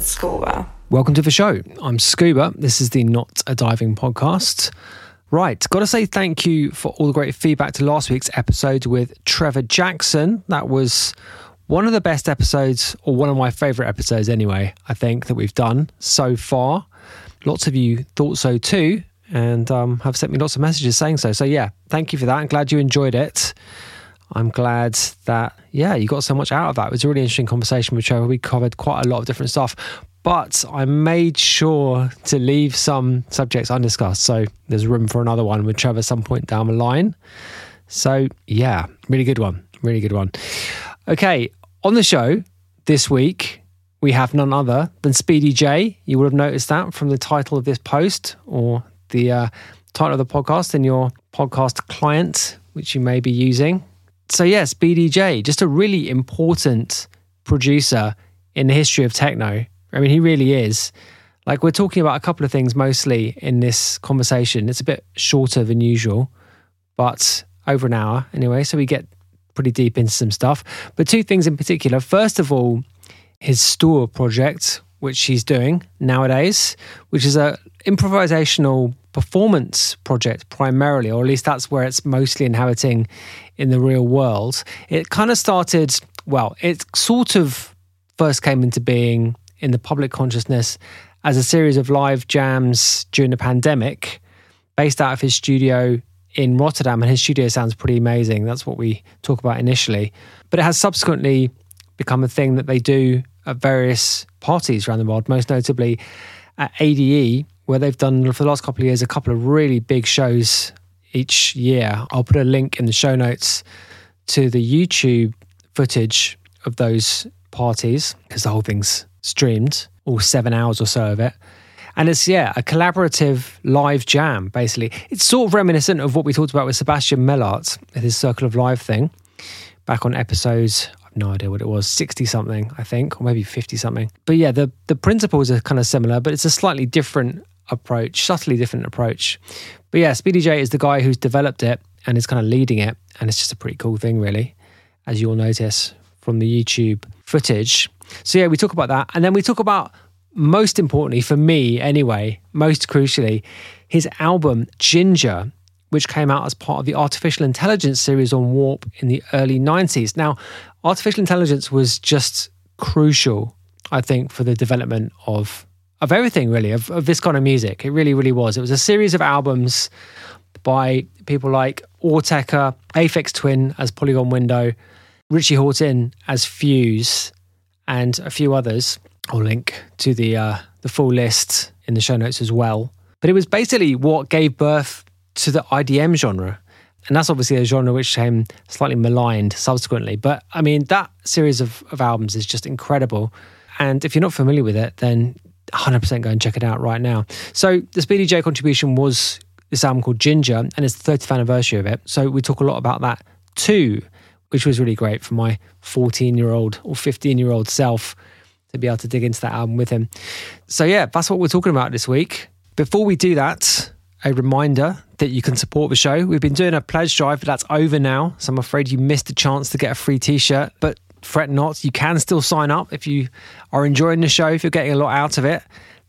Scuba. Welcome to the show. I'm Scuba. This is the Not a Diving podcast. Right, got to say thank you for all the great feedback to last week's episode with Trevor Jackson. That was one of the best episodes, or one of my favorite episodes anyway, I think, that we've done so far. Lots of you thought so too, and um, have sent me lots of messages saying so. So, yeah, thank you for that. I'm glad you enjoyed it. I'm glad that, yeah, you got so much out of that. It was a really interesting conversation with Trevor. We covered quite a lot of different stuff, but I made sure to leave some subjects undiscussed. So there's room for another one with Trevor some point down the line. So, yeah, really good one. Really good one. Okay, on the show this week, we have none other than Speedy J. You would have noticed that from the title of this post or the uh, title of the podcast in your podcast client, which you may be using so yes, Speedy J, just a really important producer in the history of techno. I mean, he really is. Like we're talking about a couple of things mostly in this conversation. It's a bit shorter than usual, but over an hour anyway. So we get pretty deep into some stuff. But two things in particular. First of all, his Stoor project, which he's doing nowadays, which is a improvisational performance project primarily, or at least that's where it's mostly inhabiting in the real world. It kind of started, well, it sort of first came into being in the public consciousness as a series of live jams during the pandemic, based out of his studio in Rotterdam. And his studio sounds pretty amazing. That's what we talk about initially. But it has subsequently become a thing that they do at various parties around the world, most notably at ADE, where they've done for the last couple of years a couple of really big shows each year. I'll put a link in the show notes to the YouTube footage of those parties because the whole thing's streamed, all seven hours or so of it. And it's, yeah, a collaborative live jam, basically. It's sort of reminiscent of what we talked about with Sebastian Mullaert, at his Circle of Live thing, back on episodes, I've no idea what it was, 60 something, I think, or maybe 50 something. But yeah, the, the principles are kind of similar, but it's a slightly different approach, subtly different approach. But yeah, Speedy J is the guy who's developed it and is kind of leading it. And it's just a pretty cool thing, really, as you'll notice from the YouTube footage. So yeah, we talk about that. And then we talk about, most importantly, for me anyway, most crucially, his album Ginger, which came out as part of the Artificial Intelligence series on Warp in the early 90s. Now, artificial intelligence was just crucial, I think, for the development of of everything really of, of this kind of music. It really, really was. It was a series of albums by people like Autechre, Aphex Twin as Polygon Window, Richie Hawtin as Fuse, and a few others. I'll link to the uh, the full list in the show notes as well. But it was basically what gave birth to the IDM genre. And that's obviously a genre which came slightly maligned subsequently. But I mean, that series of, of albums is just incredible. And if you're not familiar with it, then 100% go and check it out right now. So the Speedy J contribution was this album called Ginger, and it's the 30th anniversary of it. So we talk a lot about that too, which was really great for my 14 year old or 15 year old self to be able to dig into that album with him. So yeah, that's what we're talking about this week. Before we do that, a reminder that you can support the show. We've been doing a pledge drive, but that's over now. So I'm afraid you missed a chance to get a free t shirt. But fret not, you can still sign up. If you are enjoying the show, if you're getting a lot out of it,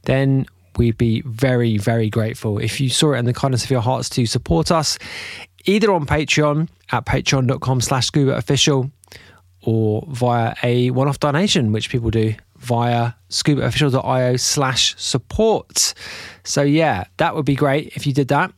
then we'd be very, very grateful. If you saw it in the kindness of your hearts to support us, either on Patreon at patreon.com slash scuba official or via a one-off donation, which people do via scubaofficial.io slash support. So yeah, that would be great if you did that.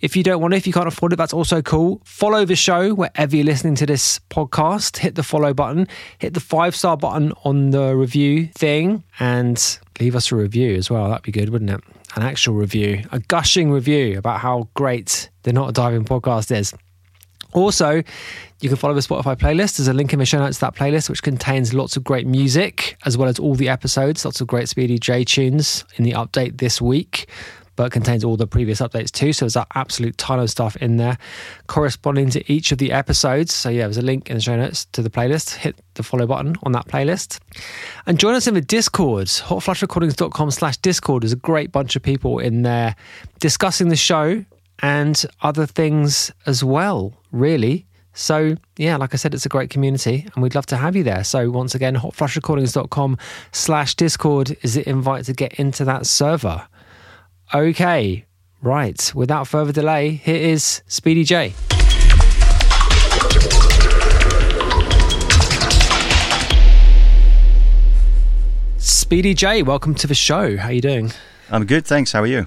If you don't want it, if you can't afford it, that's also cool. Follow the show wherever you're listening to this podcast. Hit the follow button, hit the five star button on the review thing, and leave us a review as well. That'd be good, wouldn't it? An actual review, a gushing review about how great the Not a Diving podcast is. Also, you can follow the Spotify playlist. There's a link in the show notes to that playlist, which contains lots of great music, as well as all the episodes, lots of great Speedy J tunes in the update this week, but contains all the previous updates too. So there's that absolute ton of stuff in there corresponding to each of the episodes. So yeah, there's a link in the show notes to the playlist. Hit the follow button on that playlist. And join us in the Discord. Hotflushrecordings.com slash Discord. There's a great bunch of people in there discussing the show and other things as well, really. So, yeah, like I said, it's a great community and we'd love to have you there. So, once again, hotflushrecordings.com slash Discord is the invite to get into that server. Okay, right. Without further delay, here is Speedy J. Speedy J, welcome to the show. How are you doing? I'm good, thanks. How are you?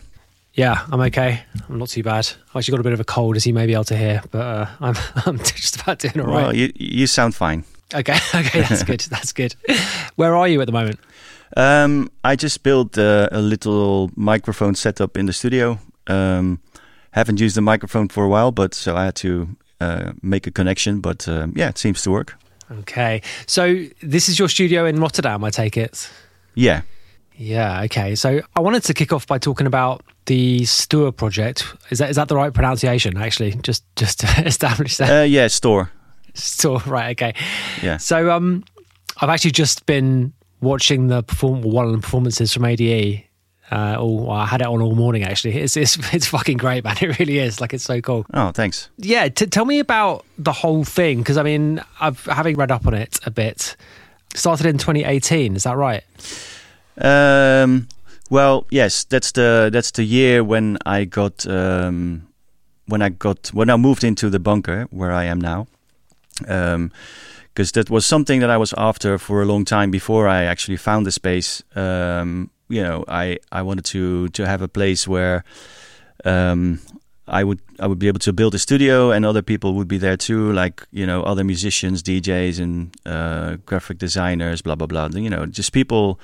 Yeah, I'm okay. I'm not too bad. I actually got a bit of a cold, as you may be able to hear, but uh, I'm I'm just about doing all right. Well, you you sound fine. Okay, okay, that's good. That's good. Where are you at the moment? Um, I just built uh, a little microphone setup in the studio. Um, haven't used the microphone for a while, but so I had to uh, make a connection. But um, yeah, it seems to work. Okay, so this is your studio in Rotterdam, I take it. Yeah. Yeah. Okay. So I wanted to kick off by talking about the Stua project. Is that is that the right pronunciation? Actually, just just to establish that. Uh, yeah, store. Store. Right. Okay. Yeah. So um, I've actually just been watching the perform one of the performances from ADE. Uh, all, I had it on all morning. Actually, it's it's it's fucking great, man. It really is. Like it's so cool. Oh, thanks. Yeah. T- tell me about the whole thing because I mean, I've having read up on it a bit. Started in 2018. Is that right? Um, well, yes, that's the that's the year when I got um, when I got when I moved into the bunker where I am now. Um, because that was something that I was after for a long time before I actually found the space. Um, you know, I, I wanted to to have a place where um, I would I would be able to build a studio, and other people would be there too, like you know other musicians, DJs, and uh, graphic designers, blah blah blah. You know, just people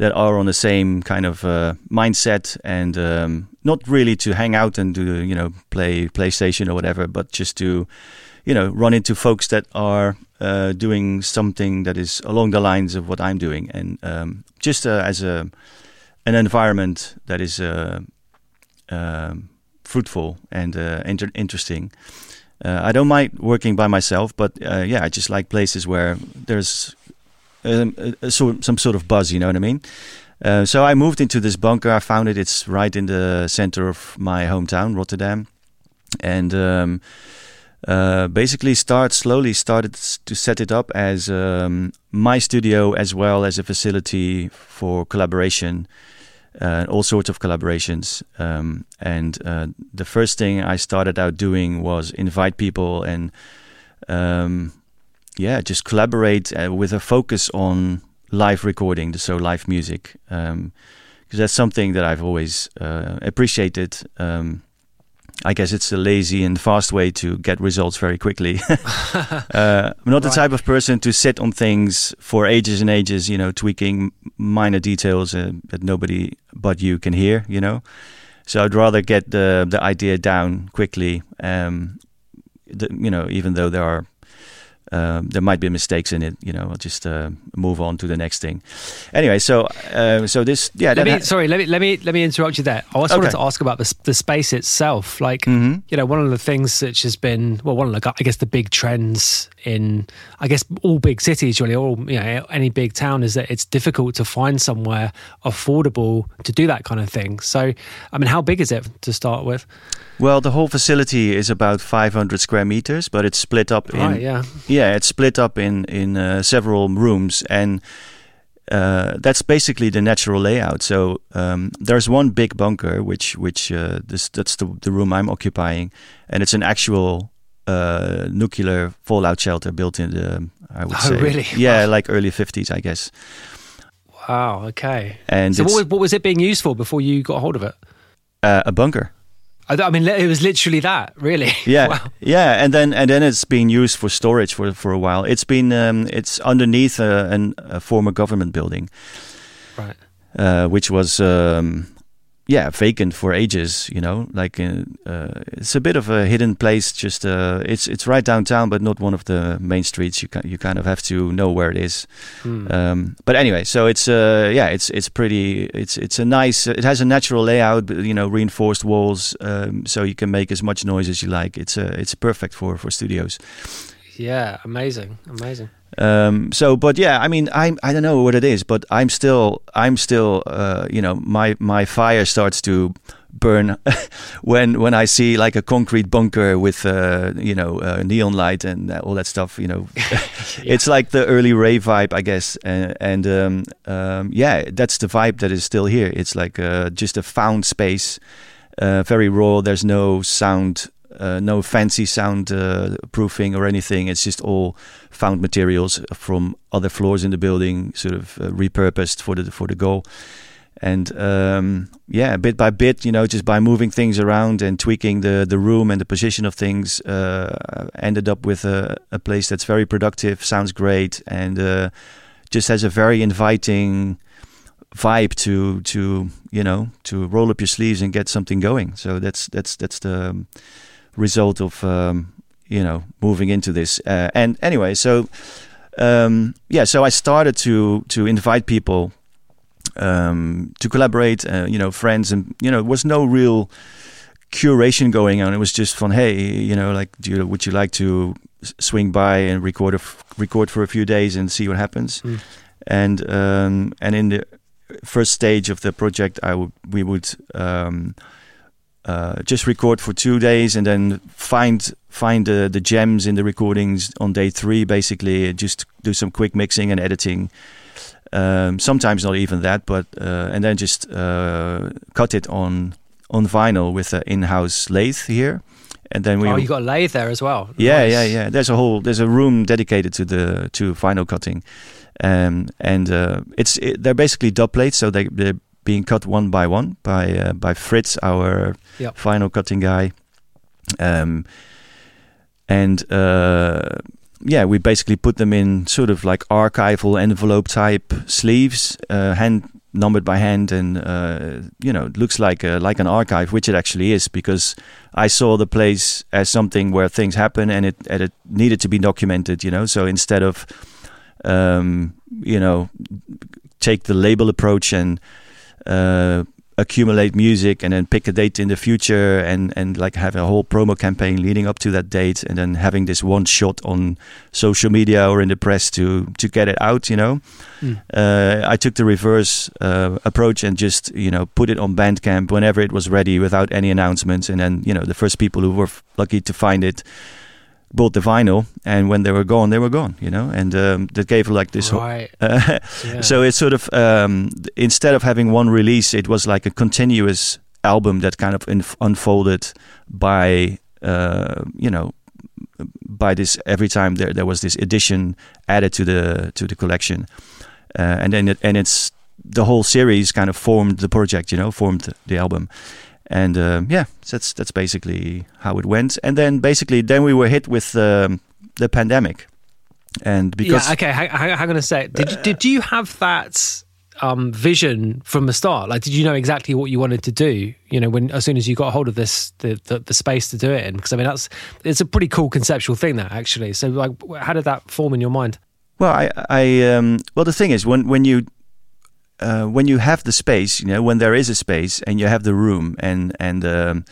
that are on the same kind of uh, mindset and um, not really to hang out and do you know play PlayStation or whatever, but just to you know run into folks that are uh, doing something that is along the lines of what I'm doing, and um, just uh, as a an environment that is uh, um, fruitful and uh, inter- interesting. Uh, I don't mind working by myself, but yeah, I just like places where there's um, a, a some sort of buzz. You know what I mean? Uh, so I moved into this bunker. I found it. It's right in the center of my hometown, Rotterdam, and um, uh, basically start slowly started to set it up as um, my studio as well as a facility for collaboration. Uh, all sorts of collaborations. Um, and uh, the first thing I started out doing was invite people and um, yeah, just collaborate uh, with a focus on live recording, so live music, because um, that's something that I've always uh, appreciated. Um, I guess it's a lazy and fast way to get results very quickly. uh, I'm not the type of person to sit on things for ages and ages, you know, tweaking minor details uh, that nobody but you can hear, you know. So I'd rather get the the idea down quickly. Um, the, you know, even though there are um, there might be mistakes in it. You know, I'll just uh, move on to the next thing. Anyway, so uh, so this yeah. Let me, sorry, let me let me let me interrupt you there. I also okay. wanted to ask about the the space itself. Like, mm-hmm. you know, one of the things which has been well, one of the I guess the big trends in I guess all big cities really, all you know, any big town is that it's difficult to find somewhere affordable to do that kind of thing. So, I mean, how big is it to start with? Well, the whole facility is about 500 square meters, but it's split up in right, yeah. Yeah, it's split up in in uh, several rooms, and uh, that's basically the natural layout. So um, there's one big bunker, which which uh, this that's the the room I'm occupying, and it's an actual uh, nuclear fallout shelter built in the I would oh, say really? yeah wow. like early 50s, I guess. Wow. Okay. And so what, what was it being used for before you got hold of it? Uh, a bunker. I mean, it was literally that, really. Yeah, wow. yeah, and then and then it's been used for storage for for a while. It's been um, it's underneath a, an, a former government building, right? Uh, which was um, yeah vacant for ages. You know, like uh, uh, it's a bit of a hidden place. Just uh, it's it's right downtown, but not one of the main streets. You can, you kind of have to know where it is. Hmm. Um, but anyway, so it's uh, yeah, it's it's pretty. It's it's a nice. It has a natural layout. You know, reinforced walls, um, so you can make as much noise as you like. It's uh, it's perfect for for studios. Yeah, amazing, amazing. Um, so, but yeah, I mean, I'm I don't know what it is, but I'm still I'm still uh, you know my my fire starts to burn when when I see like a concrete bunker with uh, you know uh, neon light and all that stuff. You know, yeah. it's like the early rave vibe, I guess. And, and um, um, yeah, that's the vibe that is still here. It's like uh, just a found space, uh, very raw. There's no sound. Uh, no fancy sound uh, proofing or anything. It's just all found materials from other floors in the building, sort of repurposed for the for the goal and um, yeah, bit by bit, you know, just by moving things around and tweaking the the room and the position of things, uh, ended up with a, a, place that's very productive, sounds great, and uh, just has a very inviting vibe to to you know to roll up your sleeves and get something going. So that's that's that's the result of um, you know moving into this. Uh, and anyway, so um, yeah, so I started to to invite people um, to collaborate, uh, you know, friends, and you know, there was no real curation going on. It was just fun. Hey, you know, like, do you, would you like to swing by and record a record for a few days and see what happens? Mm. And um, and in the first stage of the project, I would we would um, uh, just record for two days and then find find the, the gems in the recordings on day three. Basically, just do some quick mixing and editing um, sometimes not even that, but uh, and then just uh, cut it on on vinyl with an in-house lathe here, and then we. Oh, you got a lathe there as well. Yeah, nice. yeah, yeah. There's a whole there's a room dedicated to the to vinyl cutting, um, and uh, it's it, they're basically dub plates, so they they're being cut one by one by uh, by Fritz, our yep. vinyl cutting guy, um, and uh, yeah, we basically put them in sort of like archival envelope type sleeves, uh, hand numbered by hand, and uh, you know, it looks like a, like an archive, which it actually is, because I saw the place as something where things happen and it and it needed to be documented. You know, so instead of um, you know, take the label approach and uh, accumulate music and then pick a date in the future and and like have a whole promo campaign leading up to that date and then having this one shot on social media or in the press to to get it out you know mm. uh, I took the reverse uh, approach and just you know put it on Bandcamp whenever it was ready without any announcements and then you know the first people who were lucky to find it bought the vinyl, and when they were gone, they were gone. You know, and um, that gave like this. Right. Uh, yeah. So it's sort of um, instead of having one release, it was like a continuous album that kind of inf- unfolded by uh, you know by this every time there there was this addition added to the to the collection, uh, and then it, and it's the whole series kind of formed the project. You know, formed the album and uh, yeah, that's that's basically how it went. And then basically, then we were hit with um, the pandemic, and because yeah, okay, hang, hang on a sec. Did you, did you have that um, vision from the start? Like, did you know exactly what you wanted to do? You know, when as soon as you got hold of this, the, the, the space to do it in, because I mean, that's it's a pretty cool conceptual thing, that actually. So, like, how did that form in your mind? Well, I, I um, well, the thing is, when when you uh, when you have the space, you know, when there is a space and you have the room and and um,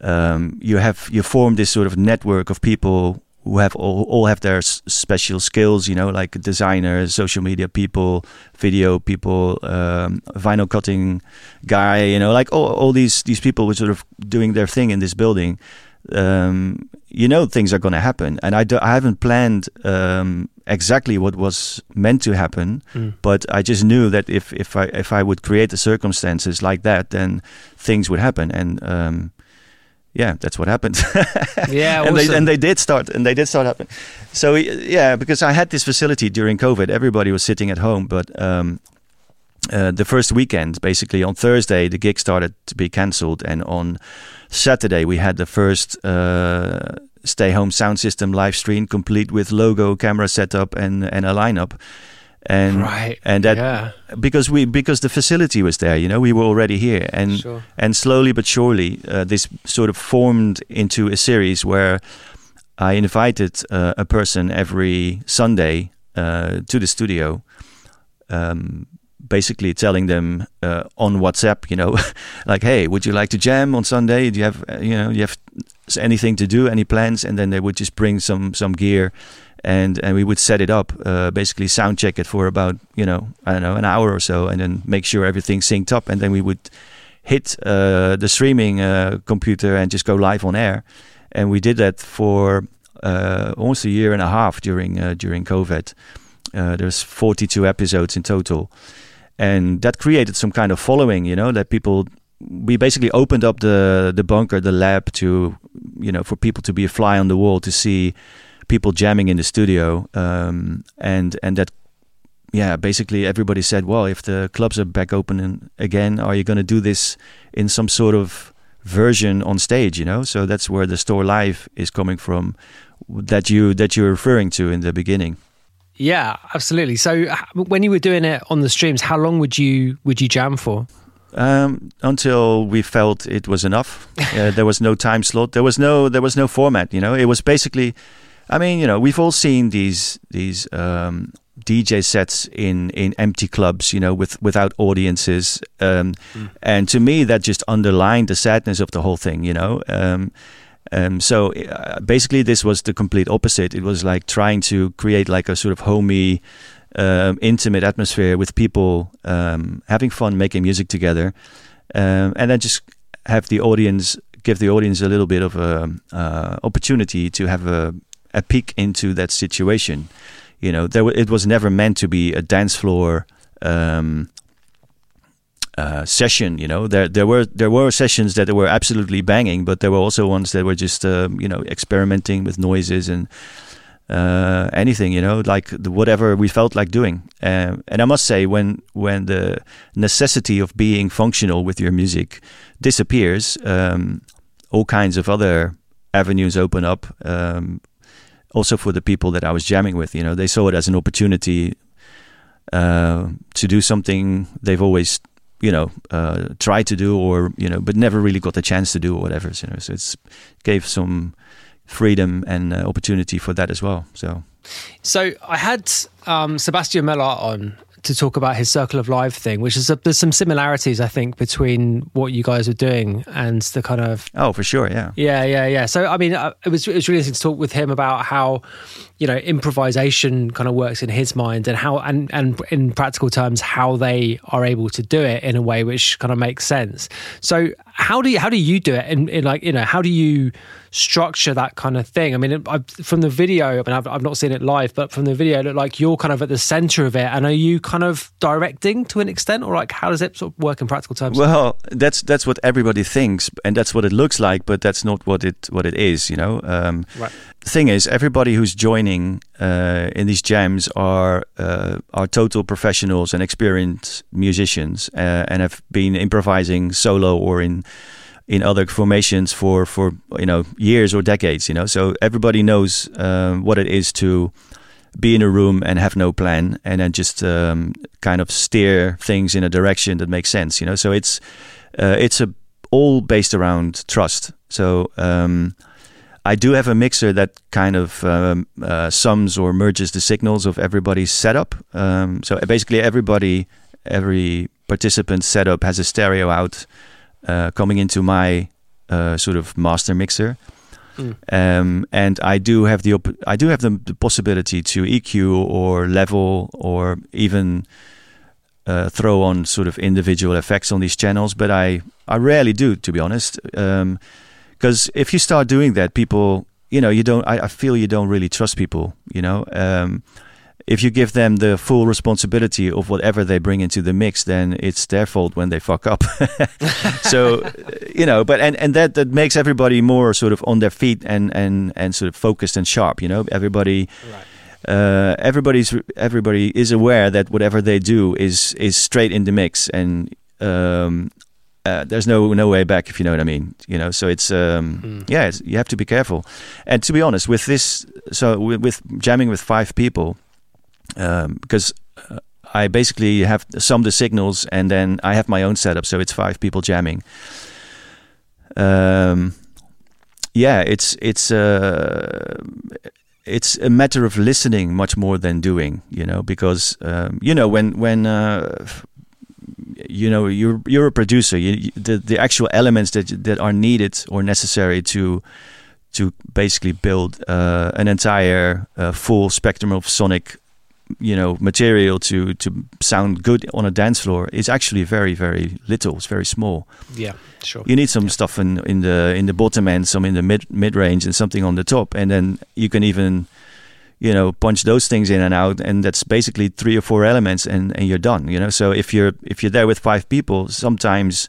um, you have you form this sort of network of people who have all, all have their special skills, you know, like designers, social media people, video people, um, vinyl cutting guy, you know, like all, all these these people were sort of doing their thing in this building. Um, you know, things are going to happen, and I, do, I haven't planned um, exactly what was meant to happen, mm. but I just knew that if if I if I would create the circumstances like that, then things would happen, and um, yeah, that's what happened. yeah, and awesome. they and they did start and they did start happening. So yeah, because I had this facility during COVID, everybody was sitting at home, but. Um, uh, the first weekend, basically on Thursday, the gig started to be cancelled, and on Saturday we had the first uh, stay home sound system live stream complete with logo, camera setup, and and a lineup. And right. and that yeah. because we because the facility was there, you know, we were already here, and sure. and slowly but surely, uh, this sort of formed into a series where I invited uh, a person every Sunday uh, to the studio. Um, basically telling them uh, on WhatsApp, you know, like, hey, would you like to jam on Sunday? Do you have, uh, you know, you have anything to do, any plans? And then they would just bring some some gear, and and we would set it up, uh, basically sound check it for about you know I don't know an hour or so, and then make sure everything's synced up, and then we would hit uh, the streaming uh, computer and just go live on air, and we did that for uh, almost a year and a half during during COVID. There's 42 episodes in total, and that created some kind of following. You know that people we basically opened up the the bunker, the lab to you know for people to be a fly on the wall to see people jamming in the studio, um, and and that yeah, basically everybody said, well, if the clubs are back open in, again, are you going to do this in some sort of version on stage? You know, so that's where the Stoor live is coming from, that you that you're referring to in the beginning. Yeah, absolutely. So when you were doing it on the streams, how long would you would you jam for? Um, until we felt it was enough. uh, there was no time slot. There was no there was no format. You know, it was basically I mean, you know, we've all seen these these um, DJ sets in in empty clubs, you know, with without audiences, um, mm. and to me that just underlined the sadness of the whole thing, you know. Um, so uh, basically, this was the complete opposite. It was like trying to create like a sort of homey, um, intimate atmosphere with people um, having fun, making music together, um, and then just have the audience give the audience a little bit of a uh, opportunity to have a a peek into that situation. You know, there it was never meant to be a dance floor um, uh, session. You know, there there were there were sessions that were absolutely banging, but there were also ones that were just uh, you know experimenting with noises and uh, anything. You know, like the, whatever we felt like doing. Um, and I must say, when when the necessity of being functional with your music disappears, um, all kinds of other avenues open up. Um, also for the people that I was jamming with. You know, they saw it as an opportunity uh, to do something they've always, you know, uh, tried to do or you know, but never really got the chance to do or whatever. You know, so it's gave some freedom and uh, opportunity for that as well. So. So I had um, Sebastian Mullaert on to talk about his Circle of Live thing, which is a, there's some similarities I think between what you guys are doing and the kind of oh for sure yeah yeah yeah yeah. So I mean uh, it was it was really interesting to talk with him about how you know improvisation kind of works in his mind and how and and in practical terms how they are able to do it in a way which kind of makes sense. So how do you how do you do it in like you know how do you structure that kind of thing. I mean, I, from the video, I mean, I've, I've not seen it live, but from the video, it looked like you're kind of at the center of it. And are you kind of directing to an extent, or like how does it sort of work in practical terms? Well, that's that's what everybody thinks, and that's what it looks like, but that's not what it what it is. You know, um, right. the thing is, everybody who's joining uh, in these jams are uh, are total professionals and experienced musicians, uh, and have been improvising solo or in in other formations for for you know years or decades. You know, so everybody knows um, what it is to be in a room and have no plan, and then just um, kind of steer things in a direction that makes sense. You know, so it's uh, it's a all based around trust. So. Um, I do have a mixer that kind of um, uh, sums or merges the signals of everybody's setup. Um, so basically, everybody, every participant setup has a stereo out uh, coming into my uh, sort of master mixer. Mm. Um, and I do have the I do have the, the, possibility to EQ or level or even uh, throw on sort of individual effects on these channels, but I I rarely do to be honest. Because um, if you start doing that, people you know you don't I, I, feel you don't really trust people. You know. Um, if you give them the full responsibility of whatever they bring into the mix, then it's their fault when they fuck up. so, you know, but and, and that that makes everybody more sort of on their feet and and and sort of focused and sharp. You know, everybody. Right. Uh, everybody's everybody is aware that whatever they do is is straight in the mix, and um, uh, there's no no way back if you know what I mean. You know, so it's um, mm. yeah, it's, you have to be careful. And to be honest, with this, so with, with jamming with five people, um, because uh, I basically have some of the signals and then I have my own setup, so it's five people jamming. Um, yeah, it's it's uh, it's a matter of listening much more than doing, you know, because um, you know when when uh, you know you're you're a producer, you, the the actual elements that that are needed or necessary to to basically build uh, an entire uh, full spectrum of sonic you know material to to sound good on a dance floor is actually very very little. It's very small. Yeah, sure. you need some stuff in in the in the bottom end some in the mid mid range and something on the top. And then you can even you know punch those things in and out and that's basically three or four elements and and you're done you know? So if you're if you're there with five people sometimes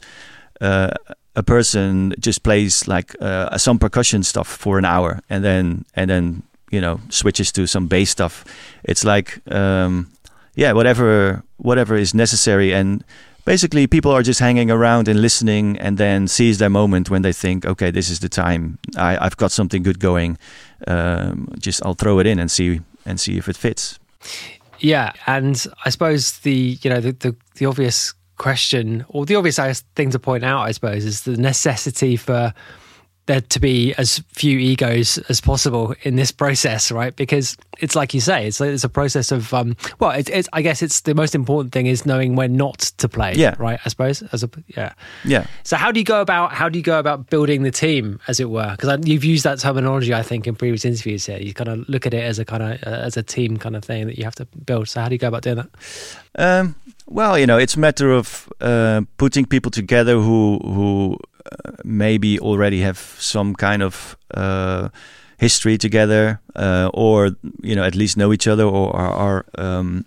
uh, a person just plays like uh, some percussion stuff for an hour and then and then you know switches to some bass stuff. It's like um, yeah whatever whatever is necessary. And basically people are just hanging around and listening and then seize their moment when they think okay this is the time. I, i've got something good going. Um, just i'll throw it in and see and see if it fits. Yeah, and I suppose the you know the the, the obvious question or the obvious thing to point out, I suppose, is the necessity for there to be as few egos as possible in this process, right? Because it's like you say, it's it's a process of um, well, it's, it's I guess it's the most important thing is knowing when not to play, Yeah. right? I suppose as a yeah. yeah So how do you go about how do you go about building the team, as it were? Because you've used that terminology, I think, in previous interviews here. You kind of look at it as a kind of uh, as a team kind of thing that you have to build. So how do you go about doing that? Um, well, you know, it's a matter of uh, putting people together who who maybe already have some kind of uh, history together, uh, or you know, at least know each other, or are, um,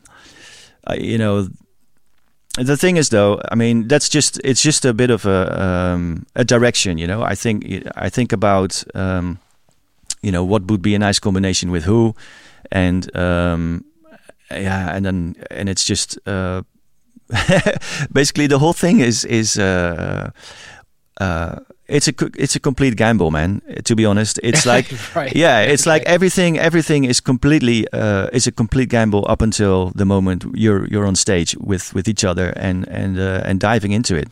you know. The thing is, though, I mean, that's just it's just a bit of a um, a direction, you know. I think I think about um, you know what would be a nice combination with who, and um, yeah, and then and it's just uh, basically the whole thing is is uh, uh, it's a it's a complete gamble, man. To be honest, it's like Right. yeah, it's like everything everything is completely uh, is a complete gamble up until the moment you're you're on stage with with each other and and uh, and diving into it.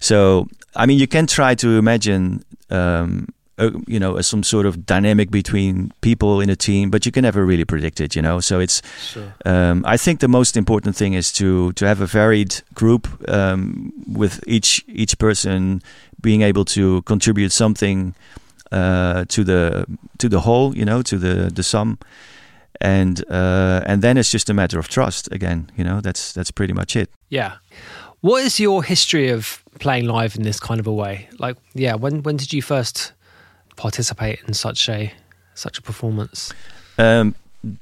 So I mean, you can try to imagine. Um, uh, you know, some sort of dynamic between people in a team, but you can never really predict it. You know, so it's Sure. um, I think the most important thing is to to have a varied group um, with each each person being able to contribute something uh, to the to the whole, you know, to the the sum, and uh, and then it's just a matter of trust again. You know, that's that's pretty much it. Yeah. What is your history of playing live in this kind of a way? Like, yeah, when when did you first participate in such a such a performance? Um,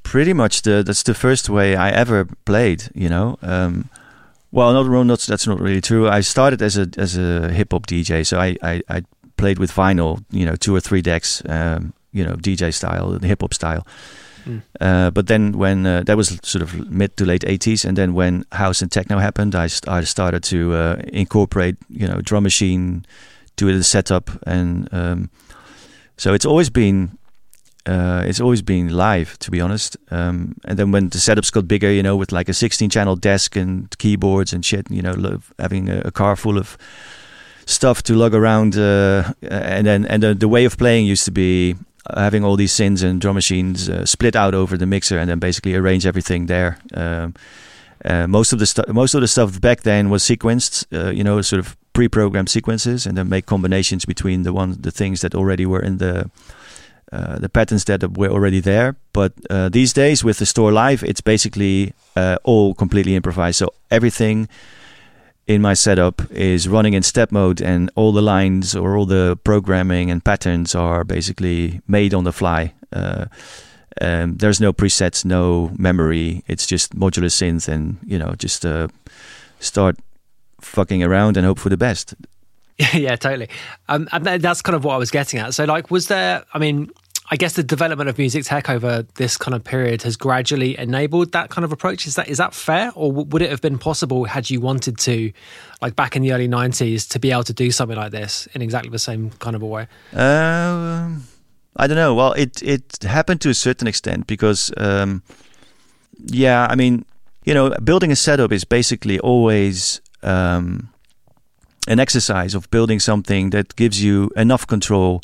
pretty much the that's the first way I ever played. You know, um, well, not no, not that's not really true. I started as a as a hip hop DJ, so I, I I played with vinyl. You know, two or three decks. Um, you know, DJ style, the hip hop style. Mm. Uh, but then when uh, that was sort of mid to late 80s, and then when house and techno happened, I, st- I started to uh, incorporate, you know, drum machine to the setup, and um, so it's always been uh, it's always been live, to be honest. Um, and then when the setups got bigger, you know, with like a 16 channel desk and keyboards and shit, you know, lo- having a, a car full of stuff to lug around, uh, and then and the, the way of playing used to be having all these synths and drum machines uh, split out over the mixer, and then basically arrange everything there. Um, uh, most of the stuff, most of the stuff back then was sequenced, uh, you know, sort of pre-programmed sequences, and then make combinations between the one, the things that already were in the uh, the patterns that were already there. But uh, these days, with the Stoor live, it's basically uh, all completely improvised. So everything in my setup is running in step mode, and all the lines or all the programming and patterns are basically made on the fly. Uh, um, there's no presets, no memory. It's just modular synth, and you know, just uh, start fucking around and hope for the best. yeah, totally. Um, and that's kind of what I was getting at. So, like, was there? I mean, I guess the development of music tech over this kind of period has gradually enabled that kind of approach. Is that is that fair, or would it have been possible had you wanted to, like back in the early '90s, to be able to do something like this in exactly the same kind of a way? Um, I don't know. Well, it it happened to a certain extent because, um, yeah, I mean, you know, building a setup is basically always um, an exercise of building something that gives you enough control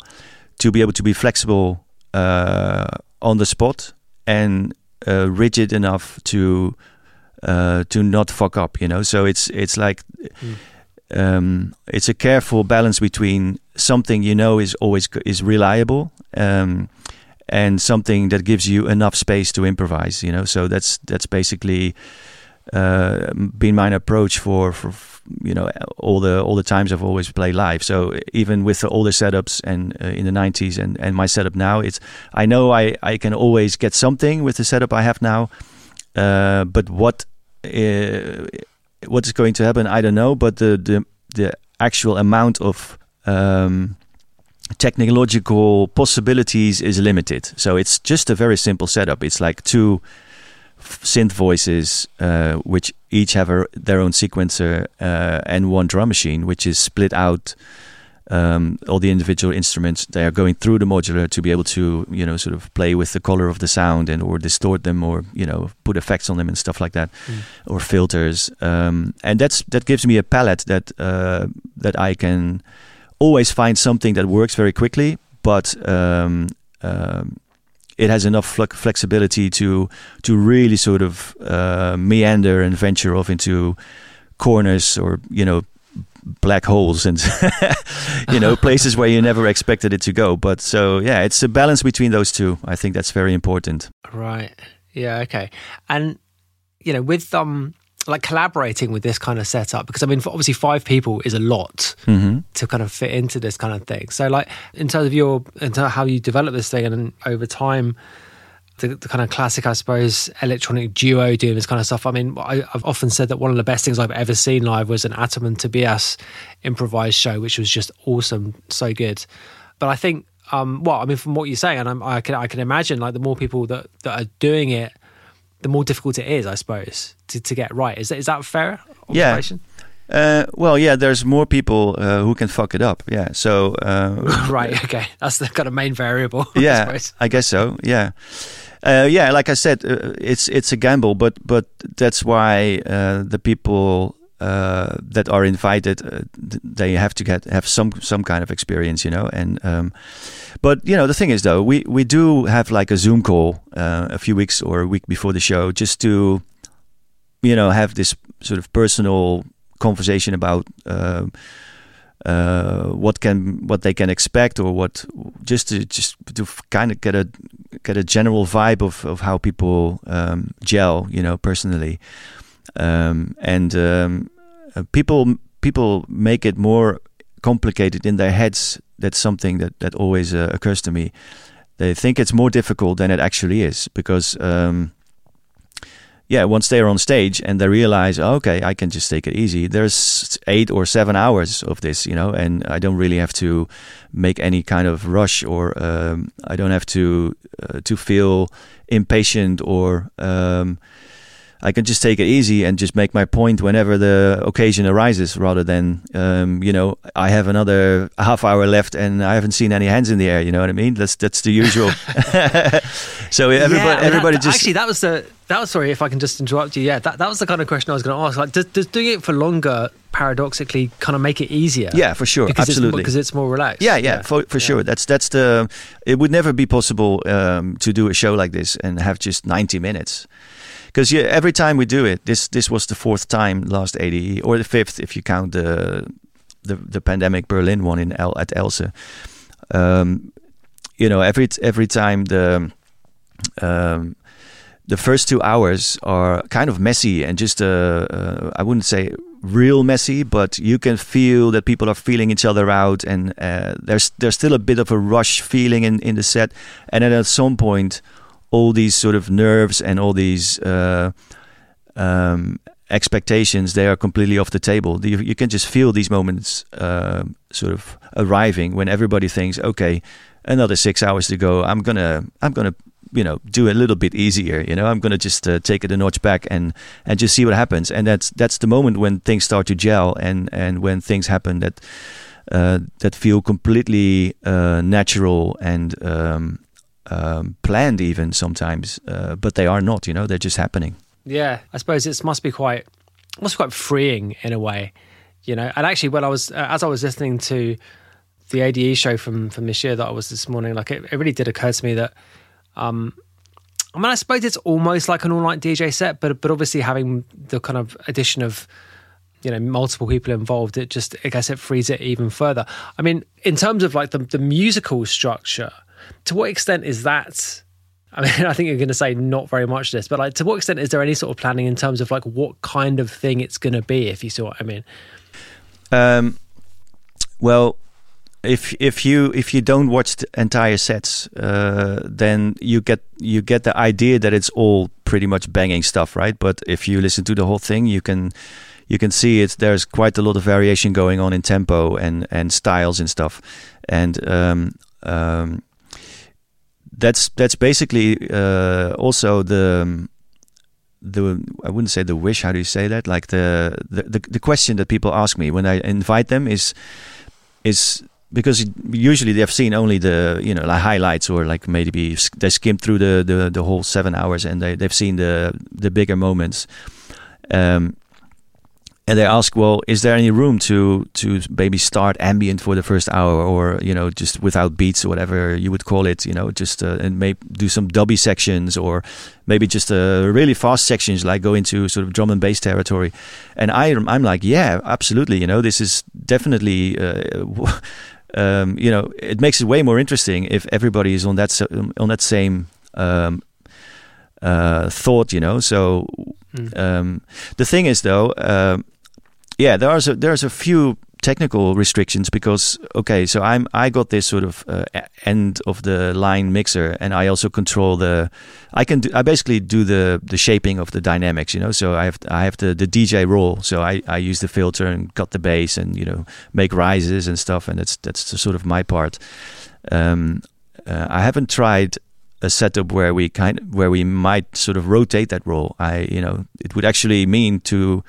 to be able to be flexible uh, on the spot and uh, rigid enough to uh, to not fuck up. You know, so it's it's like um, it's a careful balance between something you know is always is reliable um, and something that gives you enough space to improvise. You know, so that's that's basically uh, been my approach for for you know all the all the times I've always played live. So even with all the setups and uh, in the 90s and and my setup now, it's I know I I can always get something with the setup I have now. Uh, but what uh, what is going to happen, I don't know. But the the the actual amount of um, technological possibilities is limited. So it's just a very simple setup. It's like two synth voices, uh, which each have a, their own sequencer, uh, and one drum machine, which is split out. Um, all the individual instruments they are going through the modular to be able to you know sort of play with the color of the sound and or distort them or you know put effects on them and stuff like that mm. or filters um, and that's that gives me a palette that uh, that I can always find something that works very quickly but um, um it has enough flexibility to to really sort of uh, meander and venture off into corners or you know black holes and you know places where you never expected it to go. But so yeah it's a balance between those two. I think that's very important. Right. Yeah okay. And you know with um like collaborating with this kind of setup because I mean obviously five people is a lot mm-hmm. to kind of fit into this kind of thing. So like in terms of your in terms of how you develop this thing and over time the, the, kind of classic, I suppose, electronic duo doing this kind of stuff. I mean, I, have often said that one of the best things I've ever seen live was an Atom and Tobias improvised show, which was just awesome, so good. But I think, um, well, I mean, from what you're saying, and I'm, i can I can imagine like the more people that that are doing it, the more difficult it is, I suppose, to, to get right. Is that, is that fair observation? Yeah. Uh, well, yeah, there's more people uh, who can fuck it up. Yeah, so uh, right, okay, that's the kind of main variable. Yeah, I, I guess so. Yeah, uh, yeah. Like I said, uh, it's it's a gamble, but but that's why uh, the people that are invited they have to get have some some kind of experience, you know, and. Um, but you know, the thing is, though, we we do have like a Zoom call uh, a few weeks or a week before the show, just to you know have this sort of personal conversation about. Uh, uh, what can what they can expect or what just to just to kind of get a get a general vibe of, of how people um, gel you know personally um, and um, uh, people people make it more complicated in their heads that's something that that always uh, occurs to me. They think it's more difficult than it actually is because, um, yeah, once they're on stage and they realize, oh, okay, I can just take it easy. There's eight or seven hours of this, you know, and I don't really have to make any kind of rush, or um, I don't have to uh, to feel impatient or. Um, I can just take it easy and just make my point whenever the occasion arises, rather than um, you know I have another half hour left and I haven't seen any hands in the air. You know what I mean? That's that's the usual. so everybody, yeah, everybody that, just actually that was the that was sorry if I can just interrupt you. Yeah, that, that was the kind of question I was going to ask. Like, does, does doing it for longer paradoxically kind of make it easier? Yeah, for sure, because absolutely, it's, because it's more relaxed. Yeah, yeah, yeah. for for yeah. sure. That's that's the. It would never be possible um, to do a show like this and have just ninety minutes because yeah, every time we do it, this this was the fourth time last ADE or the fifth if you count the the, the pandemic Berlin one in El, at Else. Um, you know, every every time the um, the first two hours are kind of messy and just uh, uh, I wouldn't say real messy, but you can feel that people are feeling each other out, and uh, there's there's still a bit of a rush feeling in in the set, and then at some point all these sort of nerves and all these uh, um, expectations they are completely off the table. You, you can just feel these moments uh, sort of arriving when everybody thinks, okay, another six hours to go. I'm gonna I'm gonna you know do a little bit easier. You know, I'm gonna just uh, take it a notch back and and just see what happens. And that's that's the moment when things start to gel and and when things happen that. Uh, that feel completely uh, natural and um, um, planned even sometimes, uh, but they are not. You know, they're just happening. Yeah, I suppose it must be quite must be quite freeing in a way. You know, and actually, when I was uh, as I was listening to the ADE show from from this year that I was this morning, like it, it really did occur to me that. Um, I mean, I suppose it's almost like an all-night DJ set, but but obviously having the kind of addition of you know multiple people involved, it just I guess it frees it even further. I mean, in terms of like the the musical structure, to what extent is that? I mean, I think you're going to say not very much this, but like, to what extent is there any sort of planning in terms of like what kind of thing it's going to be? If you see what I mean. Um, well, if if you if you don't watch the entire sets, uh, then you get you get the idea that it's all pretty much banging stuff, right? But if you listen to the whole thing, you can you can see it. There's quite a lot of variation going on in tempo and and styles and stuff, and um, um, that's that's basically uh, also the the I wouldn't say the wish. How do you say that? Like the the the, the question that people ask me when I invite them is is because usually they've seen only the you know like highlights or like maybe they skimmed through the the, the whole seven hours and they they've seen the the bigger moments. Um, and they ask, well, is there any room to to maybe start ambient for the first hour, or you know, just without beats or whatever you would call it, you know, just uh, and maybe do some dubby sections, or maybe just uh, really fast sections, like go into sort of drum and bass territory. And I, I'm like, yeah, absolutely, you know, this is definitely. Uh, um, you know, it makes it way more interesting if everybody is on that on that same um, uh, thought, you know. So mm. um, the thing is, though, uh, yeah, there's a there's a few technical restrictions because okay, so I'm I got this sort of uh, end of the line mixer, and I also control the. I can do, I basically do the the shaping of the dynamics, you know. So I have I have the the DJ role, so I I use the filter and cut the bass and you know make rises and stuff, and that's that's sort of my part. Um, uh, I haven't tried a setup where we kind where we might sort of rotate that role. I you know it would actually mean to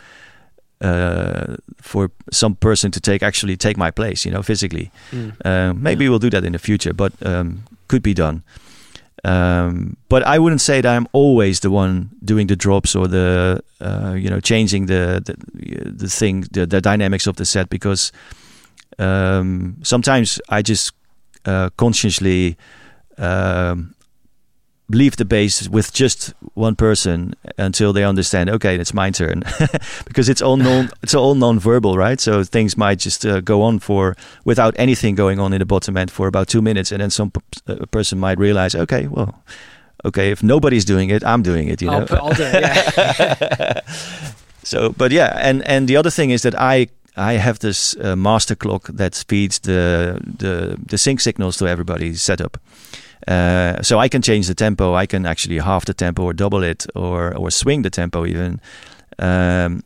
uh, for some person to take actually take my place, you know, physically. Mm. Uh, maybe yeah. we'll do that in the future, but um, could be done. Um, but I wouldn't say that I'm always the one doing the drops or the uh, you know changing the the, the thing the, the dynamics of the set because um, sometimes I just uh, consciously um, leave the bass with just one person until they understand okay it's my turn because it's all non it's all non-verbal right so things might just uh, go on for without anything going on in the bottom end for about two minutes and then some uh, person might realize okay well okay if nobody's doing it i'm doing it you know I'll, I'll do it, yeah. so but yeah and and the other thing is that i I have this uh, master clock that feeds the, the the sync signals to everybody's setup. Uh, so I can change the tempo. I can actually half the tempo or double it or or swing the tempo even. Um,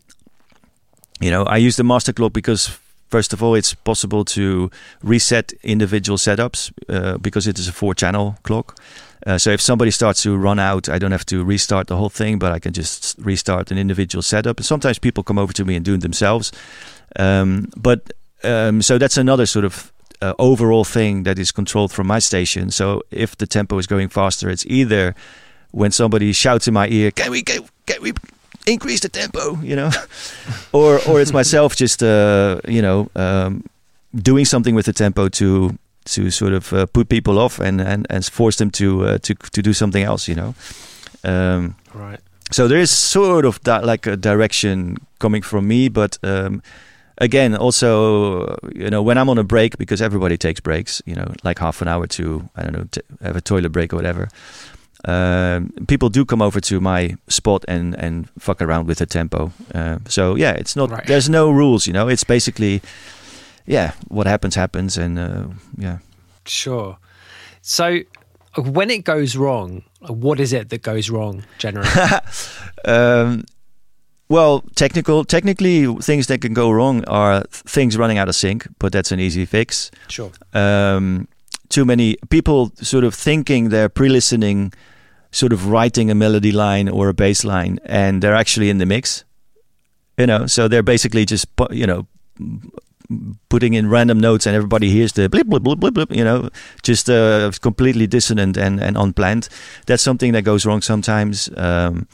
you know, I use the master clock because first of all, it's possible to reset individual setups uh, because it is a four-channel clock. Uh, so if somebody starts to run out, I don't have to restart the whole thing, but I can just restart an individual setup. And sometimes people come over to me and do it themselves. Um, but um, so that's another sort of uh, overall thing that is controlled from my station. So if the tempo is going faster, it's either when somebody shouts in my ear, "Can we can, can we increase the tempo?" You know, or or it's myself just uh, you know um, doing something with the tempo to to sort of uh, put people off and and, and force them to uh, to to do something else. You know, um, right. So there is sort of that like a direction coming from me, but. Um, again, also, you know, when I'm on a break, because everybody takes breaks, you know, like half an hour to, I don't know, have a toilet break or whatever. Um, people do come over to my spot and and fuck around with the tempo. Uh, so yeah, it's not. Right. There's no rules, you know. It's basically, yeah, what happens happens, and uh, yeah. Sure. So when it goes wrong, what is it that goes wrong generally? um, well, technical, technically, things that can go wrong are things running out of sync, but that's an easy fix. Sure. Um, too many people sort of thinking they're pre-listening, sort of writing a melody line or a bass line, and they're actually in the mix. You know, so they're basically just you know putting in random notes and everybody hears the blip blip blip blip blip you know just uh, completely dissonant and, and unplanned that's something that goes wrong sometimes um,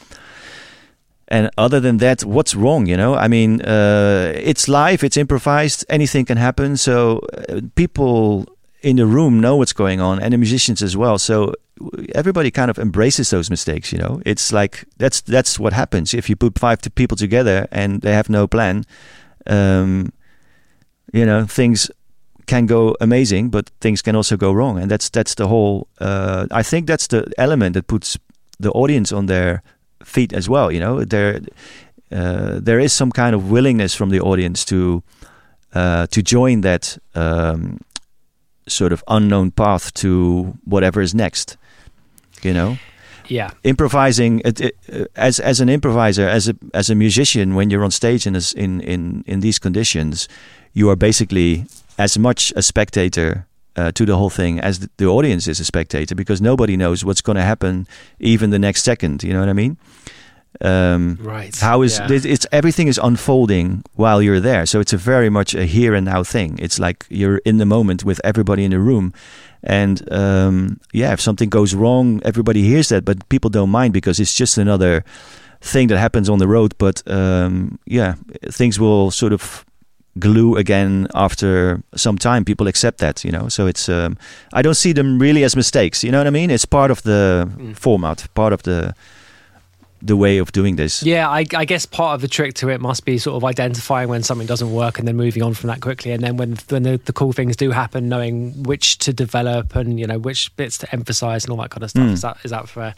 and other than that, what's wrong? You know, I mean, uh, it's live, it's improvised, anything can happen. So uh, people in the room know what's going on, and the musicians as well. So everybody kind of embraces those mistakes. You know, it's like that's that's what happens if you put five people together and they have no plan. um, you know, things can go amazing, but things can also go wrong, and that's that's the whole. Uh, I think that's the element that puts the audience on their feet as well. You know, there uh, there is some kind of willingness from the audience to uh, to join that um, sort of unknown path to whatever is next. You know. Yeah, improvising it, it, uh, as as an improviser, as a as a musician, when you're on stage in this, in in in these conditions, you are basically as much a spectator uh, to the whole thing as the, the, audience is a spectator because nobody knows what's going to happen even the next second. You know what I mean? Um, right. How is yeah. it's everything is unfolding while you're there, so it's a very much a here and now thing. It's like you're in the moment with everybody in the room, and um, yeah, if something goes wrong, everybody hears that, but people don't mind because it's just another thing that happens on the road. But um, yeah, things will sort of glue again after some time. People accept that, you know. So it's um, I don't see them really as mistakes. You know what I mean? It's part of the mm. format, part of the the way of doing this. Yeah, I, I, guess part of the trick to it must be sort of identifying when something doesn't work and then moving on from that quickly. And then when when the, the cool things do happen, knowing which to develop and you know which bits to emphasize and all that kind of stuff. Mm. Is that is that fair?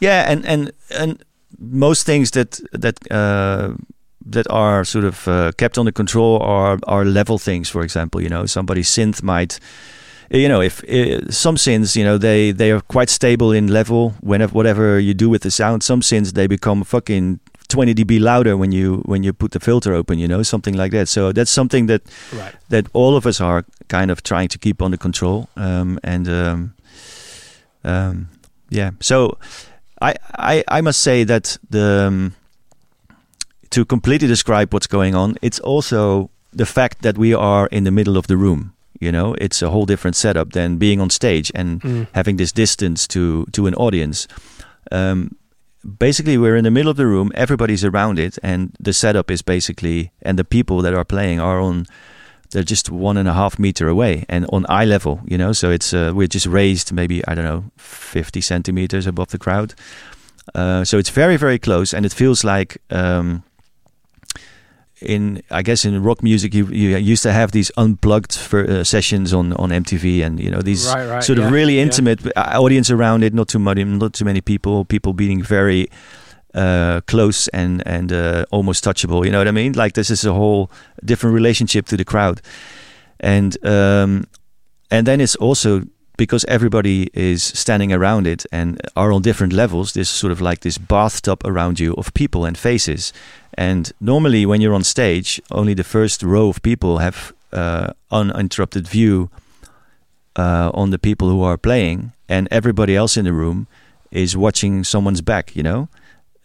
Yeah, and and and most things that that. Uh, that are sort of uh, kept under control are are level things. For example, you know, somebody's synth might, you know, if uh, some synths, you know, they they are quite stable in level. Whenever whatever you do with the sound, some synths they become fucking 20 dB louder when you when you put the filter open. You know, something like that. So that's something that right. that all of us are kind of trying to keep under control. Um, and um, um, yeah, so I, I I must say that the um, to completely describe what's going on, it's also the fact that we are in the middle of the room. You know, it's a whole different setup than being on stage and mm. having this distance to to an audience. Um, basically, we're in the middle of the room. Everybody's around it, and the setup is basically and the people that are playing are on. They're just one and a half meter away and on eye level. You know, so it's uh, we're just raised maybe I don't know fifty centimeters above the crowd. Uh, so it's very very close, and it feels like. Um, in I guess in rock music you, you used to have these unplugged for, uh, sessions on, on MTV and you know these right, right, sort of really intimate yeah. Uh, audience around it not too many not too many people people being very uh, close and and uh, almost touchable you know what I mean? Like this is a whole different relationship to the crowd. And um, and then it's also because everybody is standing around it and are on different levels there's sort of like this bathtub around you of people and faces and normally, when you're on stage, only the first row of people have uh, uninterrupted view uh, on the people who are playing, and everybody else in the room is watching someone's back. You know,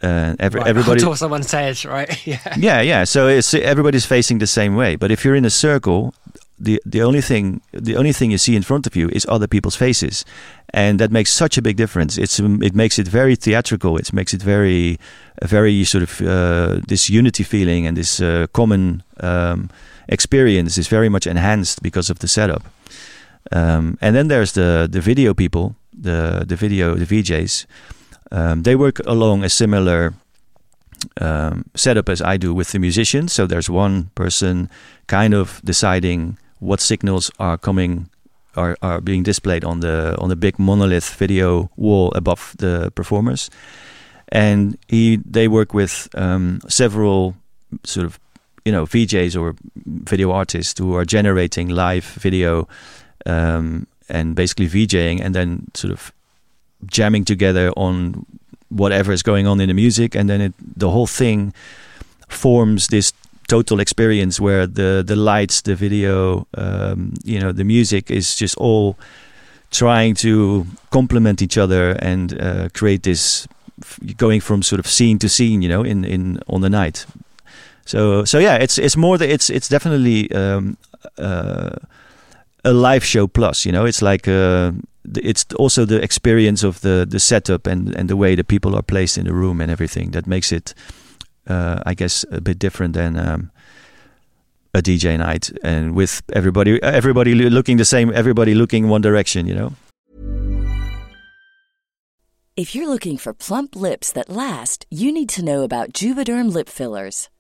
uh, every, right. everybody. Until someone says, right? yeah. Yeah, yeah. So it's everybody's facing the same way. But if you're in a circle, the the only thing the only thing you see in front of you is other people's faces, and that makes such a big difference. It's um, it makes it very theatrical. It makes it very very sort of uh, this unity feeling and this uh, common um, experience is very much enhanced because of the setup. Um, and then there's the the video people, the the video the VJs. Um, they work along a similar um, setup as I do with the musicians. So there's one person kind of deciding what signals are coming are, are being displayed on the on the big monolith video wall above the performers, and he they work with um, several sort of you know VJs or video artists who are generating live video um, and basically VJing and then sort of jamming together on whatever is going on in the music, and then it, the whole thing forms this total experience where the the lights, the video, um, you know, the music is just all trying to complement each other and uh, create this going from sort of scene to scene, you know, in in on the night. So so yeah, it's it's more that it's it's definitely um, uh, a live show plus. You know, it's like uh, it's also the experience of the the setup and and the way the people are placed in the room and everything that makes it uh, I guess, a bit different than um, a DJ night, and with everybody everybody looking the same, everybody looking one direction, you know. If you're looking for plump lips that last, you need to know about Juvederm lip fillers.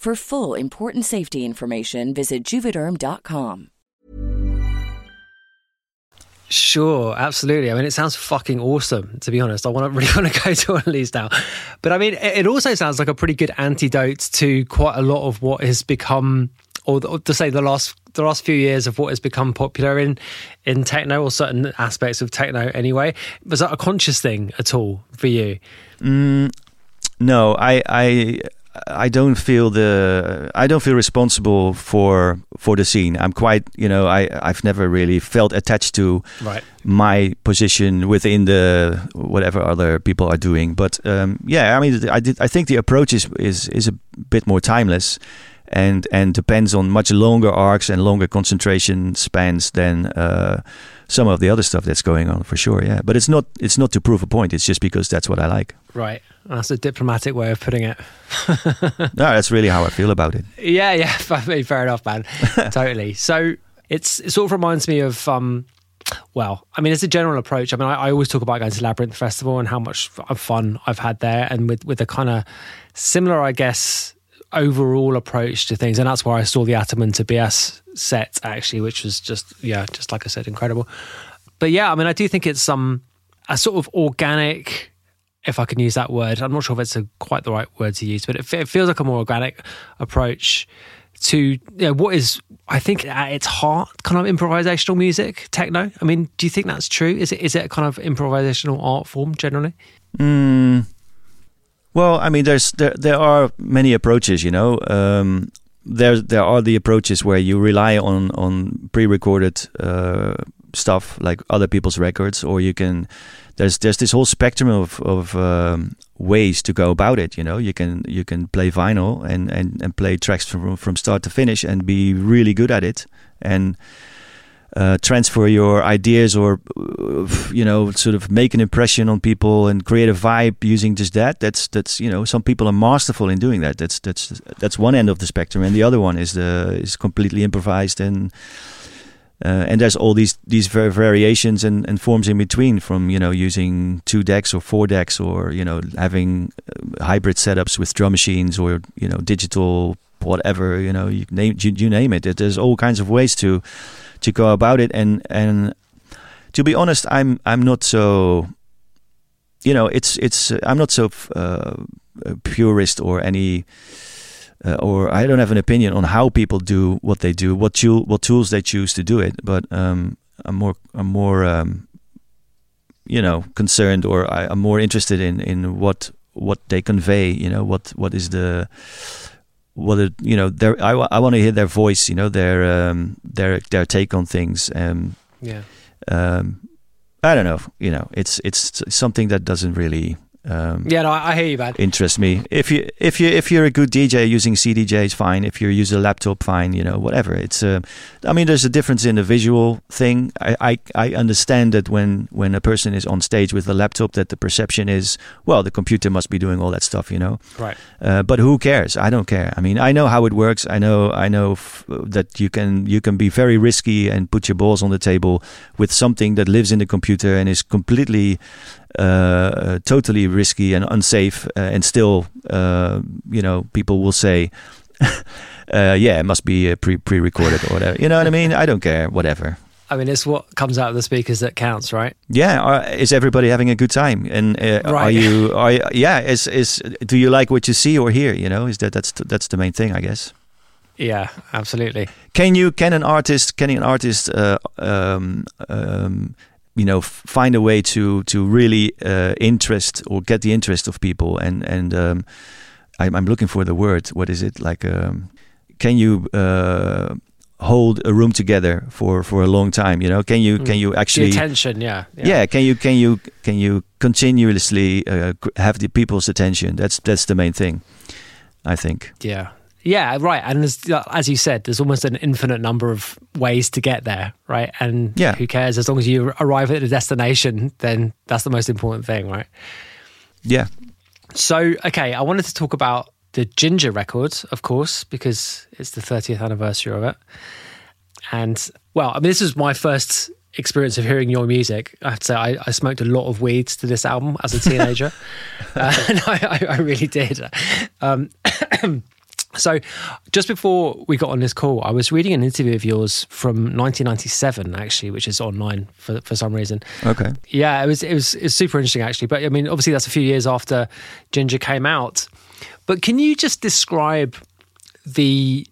For full important safety information, visit juvederm.com. Sure, absolutely. I mean, it sounds fucking awesome. To be honest, I want to really want to go to one of these now. But I mean, it it also sounds like a pretty good antidote to quite a lot of what has become, or, or to say the last the last few years of what has become popular in in techno or certain aspects of techno. Anyway, was that a conscious thing at all for you? Mm, no, I I I don't feel the I don't feel responsible for for the scene. I'm quite you know I I've never really felt attached to Right. my position within the whatever other people are doing. But um, yeah, I mean I did I think the approach is is is a bit more timeless. And and depends on much longer arcs and longer concentration spans than uh, some of the other stuff that's going on for sure. Yeah, but it's not it's not to prove a point. It's just because that's what I like. Right. That's a diplomatic way of putting it. No, that's really how I feel about it. Yeah, yeah, fair enough, man. totally. So it's it sort of reminds me of um well, I mean, it's a general approach. I mean, I, I always talk about going to Labyrinth Festival and how much fun I've had there, and with with a kind of similar, I guess, overall approach to things. And that's where I saw the Atom and Tobias set actually, which was just yeah, just like I said, incredible. But yeah, I mean, I do think it's um a sort of organic, if I can use that word. I'm not sure if it's a, quite the right word to use, but it, it feels like a more organic approach to you know, what is I think at its heart kind of improvisational music, techno. I mean, do you think that's true? Is it is it a kind of improvisational art form generally? Mm, well, I mean, there's there there are many approaches. You know, um, there there are the approaches where you rely on on pre-recorded uh, stuff like other people's records, or you can. There's there's this whole spectrum of of um, ways to go about it. You know, you can you can play vinyl and and and play tracks from from start to finish and be really good at it and uh, transfer your ideas or uh, you know sort of make an impression on people and create a vibe using just that that's that's you know some people are masterful in doing that. That's that's that's one end of the spectrum. And the other one is the is completely improvised and uh, and there's all these these var- variations and, and forms in between from you know using two decks or four decks or you know having uh, hybrid setups with drum machines or you know digital whatever you know you name you, you name it. There's all kinds of ways to to go about it and and to be honest i'm i'm not so you know it's it's i'm not so uh, purist or any uh, or I don't have an opinion on how people do what they do, what tool, what tools they choose to do it. But um, I'm more, I'm more, um, you know, concerned, or I, I'm more interested in in what what they convey. You know, what what is the what it, you know. Their I, I want to hear their voice. You know, their um, their their take on things. Um, Yeah. um, I don't know. You know, it's it's something that doesn't really. Um, Yeah, no, I hear you, man. interest me. If you if you if you're a good DJ using CDJ is fine. If you use a laptop, fine. You know, whatever. It's uh, I mean, there's a difference in the visual thing. I, I I understand that when when a person is on stage with a laptop, that the perception is well, the computer must be doing all that stuff. You know, Right. uh, but who cares? I don't care. I mean, I know how it works. I know I know f- that you can you can be very risky and put your balls on the table with something that lives in the computer and is completely uh, totally risky and unsafe, uh, and still, uh, you know, people will say, uh, "Yeah, it must be pre pre recorded or whatever." You know what I mean? I don't care. Whatever. I mean, it's what comes out of the speakers that counts, right? Yeah, are, is everybody having a good time? And uh, are you? Are you- yeah, is is do you like what you see or hear? You know, is that that's that's the main thing, I guess. Yeah, absolutely. Can you can an artist can an artist uh, um, um, you know find a way to to really uh, interest or get the interest of people and and um, I'm, I'm looking for the word. What is it like? Um, can you uh, hold a room together for for a long time? You know, can you can Mm. you The actually attention, yeah, yeah. can you can you can you continuously uh, have the people's attention that's that's the main thing i think yeah, yeah, right. And as, as you said, there's almost an infinite number of ways to get there, right? And Yeah. who cares as long as you arrive at the destination? Then that's the most important thing, right? yeah So, okay, I wanted to talk about the Ginger record, of course, because it's the 30th anniversary of it. And, well, I mean, this is my first experience of hearing your music. I have to say, I, I smoked a lot of weeds to this album as a teenager. uh, and I, I, I really did. Um, so, just before we got on this call, I was reading an interview of yours from 1997, actually, which is online for, for some reason. okay Yeah, it was it was it was super interesting actually. But I mean, obviously that's a few years after Ginger came out. But can you just describe the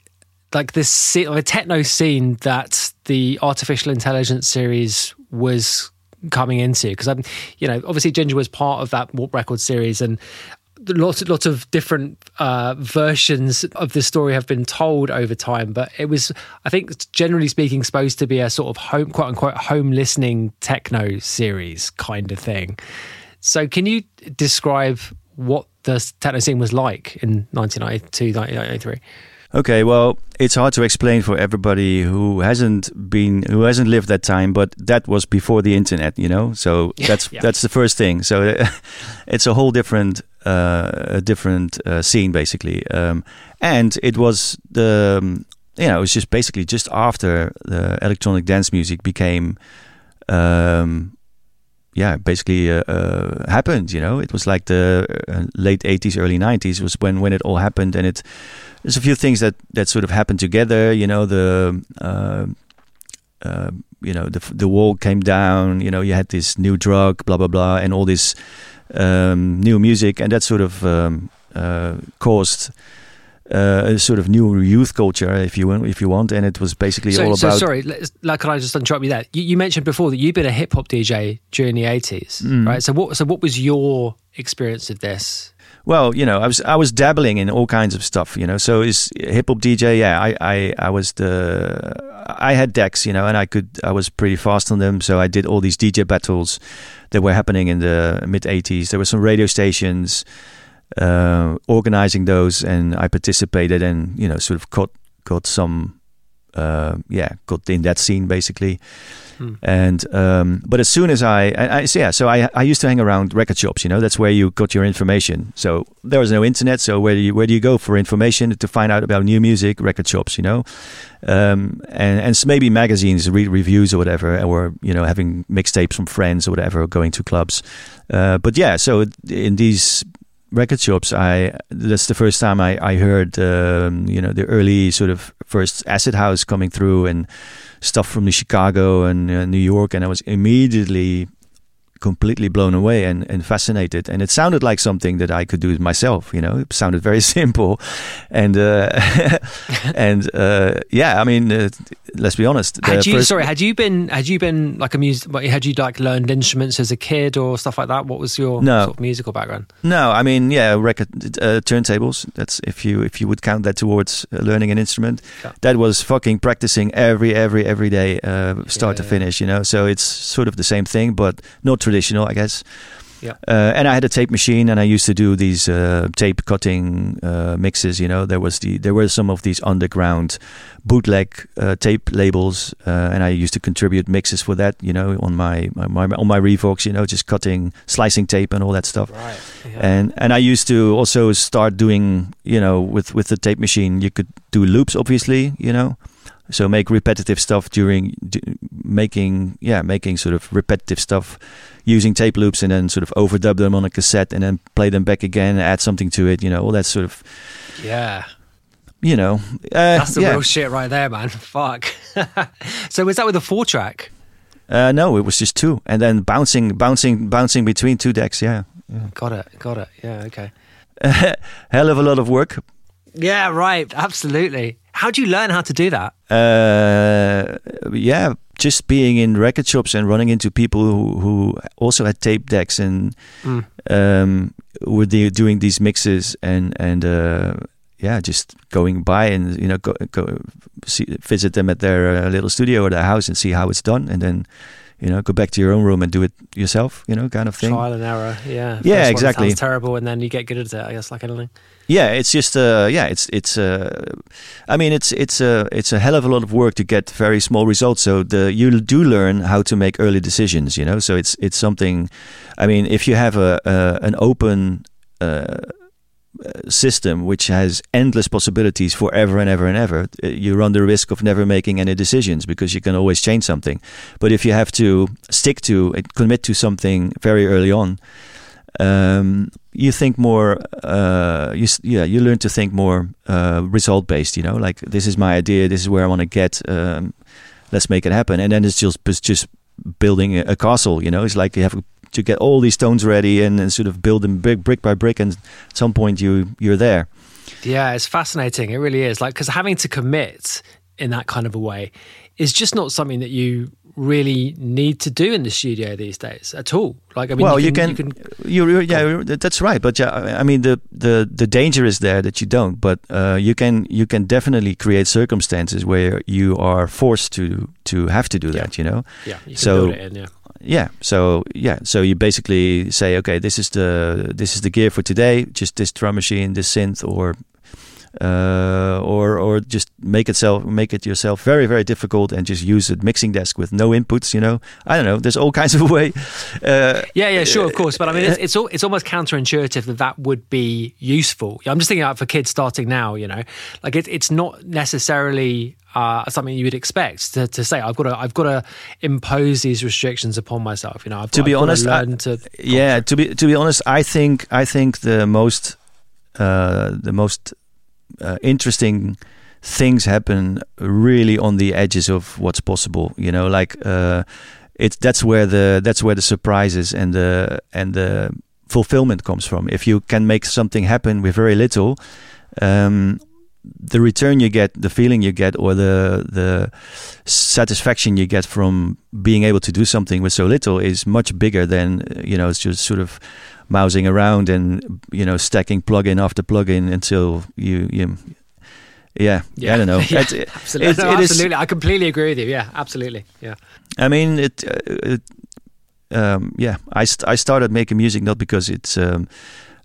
like this scene, like, techno scene that the artificial intelligence series was coming into? Because I'm, you know, obviously Ginger was part of that Warp Record series, and lots lots of different uh, versions of the story have been told over time. But it was, I think, generally speaking, supposed to be a sort of home, quote unquote, home listening techno series kind of thing. So, can you describe what the techno scene was like in 1992, 1993? Okay well it's hard to explain for everybody who hasn't been who hasn't lived that time but that was before the internet you know? So that's yeah. that's the first thing. So it's a whole different uh, different uh, scene basically. Um, and it was the um, you know it was just basically just after the electronic dance music became um, yeah, basically uh, uh, happened. You know, it was like the uh, late '80s, early '90s was when when it all happened, and it there's a few things that that sort of happened together. You know, the uh, uh, you know the the wall came down. You know, you had this new drug, blah blah blah, and all this um, new music, and that sort of um, uh, caused. Uh, a sort of new youth culture, if you want, if you want, and it was basically So, all so about. sorry, let's- like, can I just interrupt you there? You, you mentioned before that you've been a hip hop DJ during the 80s, Mm. right? So, what so what was your experience of this? Well, you know, I was I was dabbling in all kinds of stuff, you know. So is hip hop DJ? Yeah, I, I I was the I had decks, you know, and I could I was pretty fast on them. So I did all these DJ battles that were happening in the mid '80s. There were some radio stations uh, organizing those, and I participated and you know sort of got got some uh, yeah got in that scene basically. Hmm. And um, but as soon as I, I, I so yeah, so I I used to hang around record shops. You know, that's where you got your information. So there was no internet. So where do you where do you go for information to find out about new music? Record shops, you know, um, and and maybe magazines, read reviews or whatever, or you know, having mixtapes from friends or whatever, or going to clubs. Uh, but yeah, so in these record shops, I that's the first time I I heard um, you know the early sort of first acid house coming through and stuff from the Chicago and uh, New York, and I was immediately completely blown away and, and fascinated. And it sounded like something that I could do myself. You know, it sounded very simple, and uh, and uh, yeah, I mean, uh, let's be honest. Had you sorry? Had you been had you been like a music? Had you like learned instruments as a kid or stuff like that? What was your No. sort of musical background? No, I mean, yeah, record uh, turntables. That's if you if you would count that towards uh, learning an instrument. Yeah. That was fucking practicing every every every day, uh, start to Yeah. finish. You know, so it's sort of the same thing, but not traditional, I guess. Yeah. Uh, and I had a tape machine, and I used to do these uh, tape cutting uh, mixes. You know, there was the there were some of these underground bootleg uh, tape labels, uh, and I used to contribute mixes for that. You know, on my, my, my on my Revox. You know, just cutting, slicing tape, and all that stuff Right. and and I used to also start doing you know with with the tape machine you could do loops obviously you know so make repetitive stuff during making yeah making sort of repetitive stuff using tape loops and then sort of overdub them on a cassette and then play them back again add something to it you know all that sort of yeah. you know, uh, That's the yeah. real shit right there, man. Fuck. so was that with a four track? Uh, no, it was just two, and then bouncing, bouncing, bouncing between two decks. Yeah, Got it. Got it. Yeah. Okay. hell of a lot of work. Yeah. Right. Absolutely. How do you learn how to do that? Uh, yeah, just being in record shops and running into people who, who also had tape decks and Mm. um, were doing these mixes and and uh, yeah, just going by and you know go, go see, visit them at their uh, little studio or their house and see how it's done, and then you know go back to your own room and do it yourself. You know, kind of thing. Trial and error. Yeah. Yeah, First exactly. Sounds terrible, and then you get good at it. I guess, like anything. Yeah, it's just uh, yeah, it's it's uh, I mean it's it's a it's a hell of a lot of work to get very small results. So the you do learn how to make early decisions, you know. So it's it's something. I mean, if you have a, a an open uh, system which has endless possibilities forever and ever and ever, uh, you run the risk of never making any decisions because you can always change something. But if you have to stick to and commit to something very early on, um, you think more. Uh, you yeah, you learn to think more uh, result based. You know, like this is my idea. This is where I want to get. Um, let's make it happen. And then it's just it's just building a, a castle. You know, it's like you have to get all these stones ready and, and sort of build them brick brick by brick. And at some point, you you're there. Yeah, it's fascinating. It really is. Like, because having to commit in that kind of a way is just not something that you really need to do in the studio these days at all. Like, I mean, well, you you can, can, you can you yeah, you're- that's right. But yeah, I I mean, the the the danger is there that you don't. But uh, you can you can definitely create circumstances where you are forced to to have to do Yeah. that. You know. yeah, you can So- in. Yeah. Yeah so yeah so you basically say okay this is the this is the gear for today just this drum machine this synth or uh, or or just make itself make it yourself very very difficult and just use a mixing desk with no inputs you know i don't know there's all kinds of way uh, Yeah, yeah, sure, of course. But I mean, it's it's, al- it's almost counterintuitive that that would be useful. I'm just thinking about for kids starting now. You know, like it, it's not necessarily uh, something you would expect to, to say. I've got to I've got to impose these restrictions upon myself. You know, I've To got, be I've honest, I- learn to yeah to be to be honest i think i think the most uh, the most uh, interesting things happen really on the edges of what's possible you know like uh, it's that's where the that's where the surprises and the and the fulfillment comes from if you can make something happen with very little um, the return you get the feeling you get or the the satisfaction you get from being able to do something with so little is much bigger than you know it's just sort of mousing around and you know stacking plugin after plugin until you you yeah, I don't know. yeah, It- absolutely. it- No, it is- absolutely. I completely agree with you. Yeah, absolutely. Yeah. I mean, it. Uh, it um, yeah, I st- I started making music not because it's um,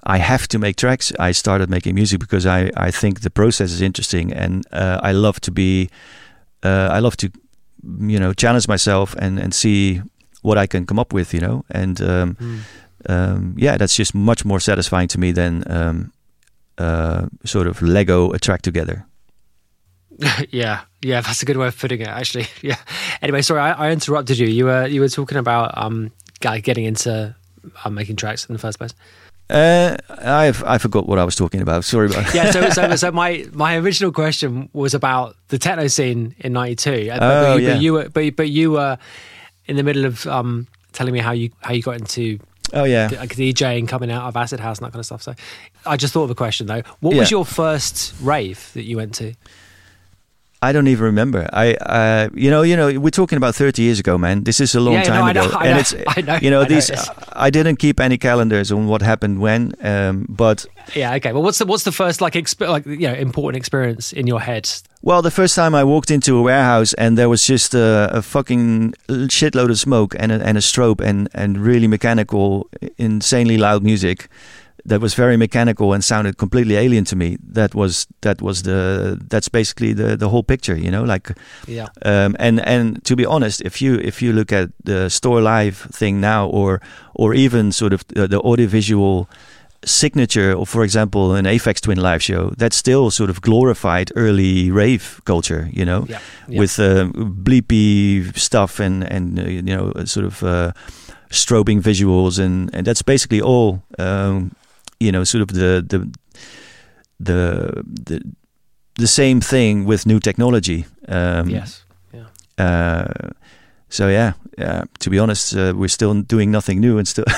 I have to make tracks. I started making music because I I think the process is interesting and uh, I love to be uh, I love to you know challenge myself and and see what I can come up with. You know, and um, Mm. um, yeah, that's just much more satisfying to me than um, uh, sort of Lego a track together. yeah, yeah, that's a good way of putting it. Actually, yeah. Anyway, sorry, I, I interrupted you. You were you were talking about um guy getting into uh, making tracks in the first place. Uh, I've I forgot what I was talking about. Sorry about. Yeah, so so, so my my original question was about the techno scene in '92. But, Oh, but, you, yeah. but you were but, but you were in the middle of um telling me how you how you got into Oh yeah. like DJing, coming out of Acid House and that kind of stuff. So I just thought of a question though. What was your first rave that you went to? I don't even remember. I, uh, you know, you know, we're talking about thirty years ago, man. This is a long Yeah, time no, ago, know, and know, it's, I know, you know, I these. I didn't keep any calendars on what happened when, um, but Yeah, okay. Well, what's the what's the first like exp- like you know important experience in your head? well, the first time I walked into a warehouse and there was just a, a fucking shitload of smoke and a, and a strobe and and really mechanical, insanely loud music. That was very mechanical and sounded completely alien to me. That was that was the that's basically the the whole picture, you know. Like Yeah. Um, and and to be honest, if you if you look at the Stoor live thing now, or or even sort of the, the audiovisual signature of, for example, an Aphex Twin live show, that's still sort of glorified early rave culture, you know, Yeah. yeah. with uh, bleepy stuff and and uh, you know sort of uh, strobing visuals, and and that's basically all, um, you know, sort of the the the the the same thing with new technology. Um, yes. Yeah. Uh, so yeah, yeah. To be honest, uh, we're still doing nothing new and still.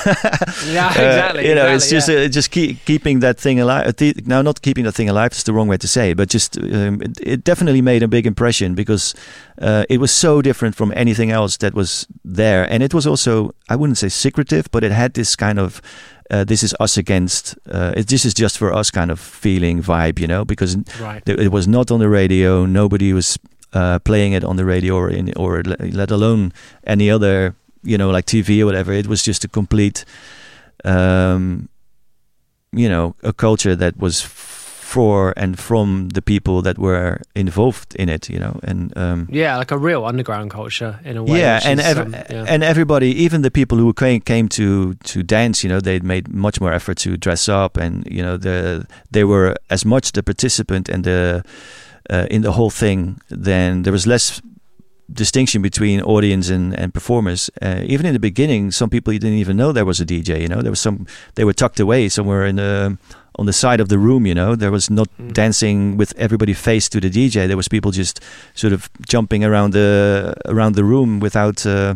Yeah, Uh, exactly. you know, exactly, it's just yeah. uh, just keep, keeping that thing alive. Uh, now, not keeping that thing alive is the wrong way to say, it, but just um, it, it definitely made a big impression because uh, it was so different from anything else that was there, and it was also I wouldn't say secretive, but it had this kind of. Uh, this is us against. Uh, it, this is just for us kind of feeling vibe, you know, because right. it it was not on the radio. Nobody was uh, playing it on the radio or in, or let alone any other, you know, like TV or whatever. It was just a complete, um, you know, a culture that was for and from the people that were involved in it, you know, and um, Yeah, like a real underground culture in a way. yeah, and is, ev- um, yeah. and everybody, even the people who came came to to dance, you know, they made much more effort to dress up, and you know, the they were as much the participant and the uh, in the whole thing. Then there was less distinction between audience and and performers. Uh, even in the beginning, some people didn't even know there was a DJ. You know, there was some they were tucked away somewhere in the on the side of the room. You know, there was not Mm. dancing with everybody face to the DJ. There was people just sort of jumping around the around the room without. Uh,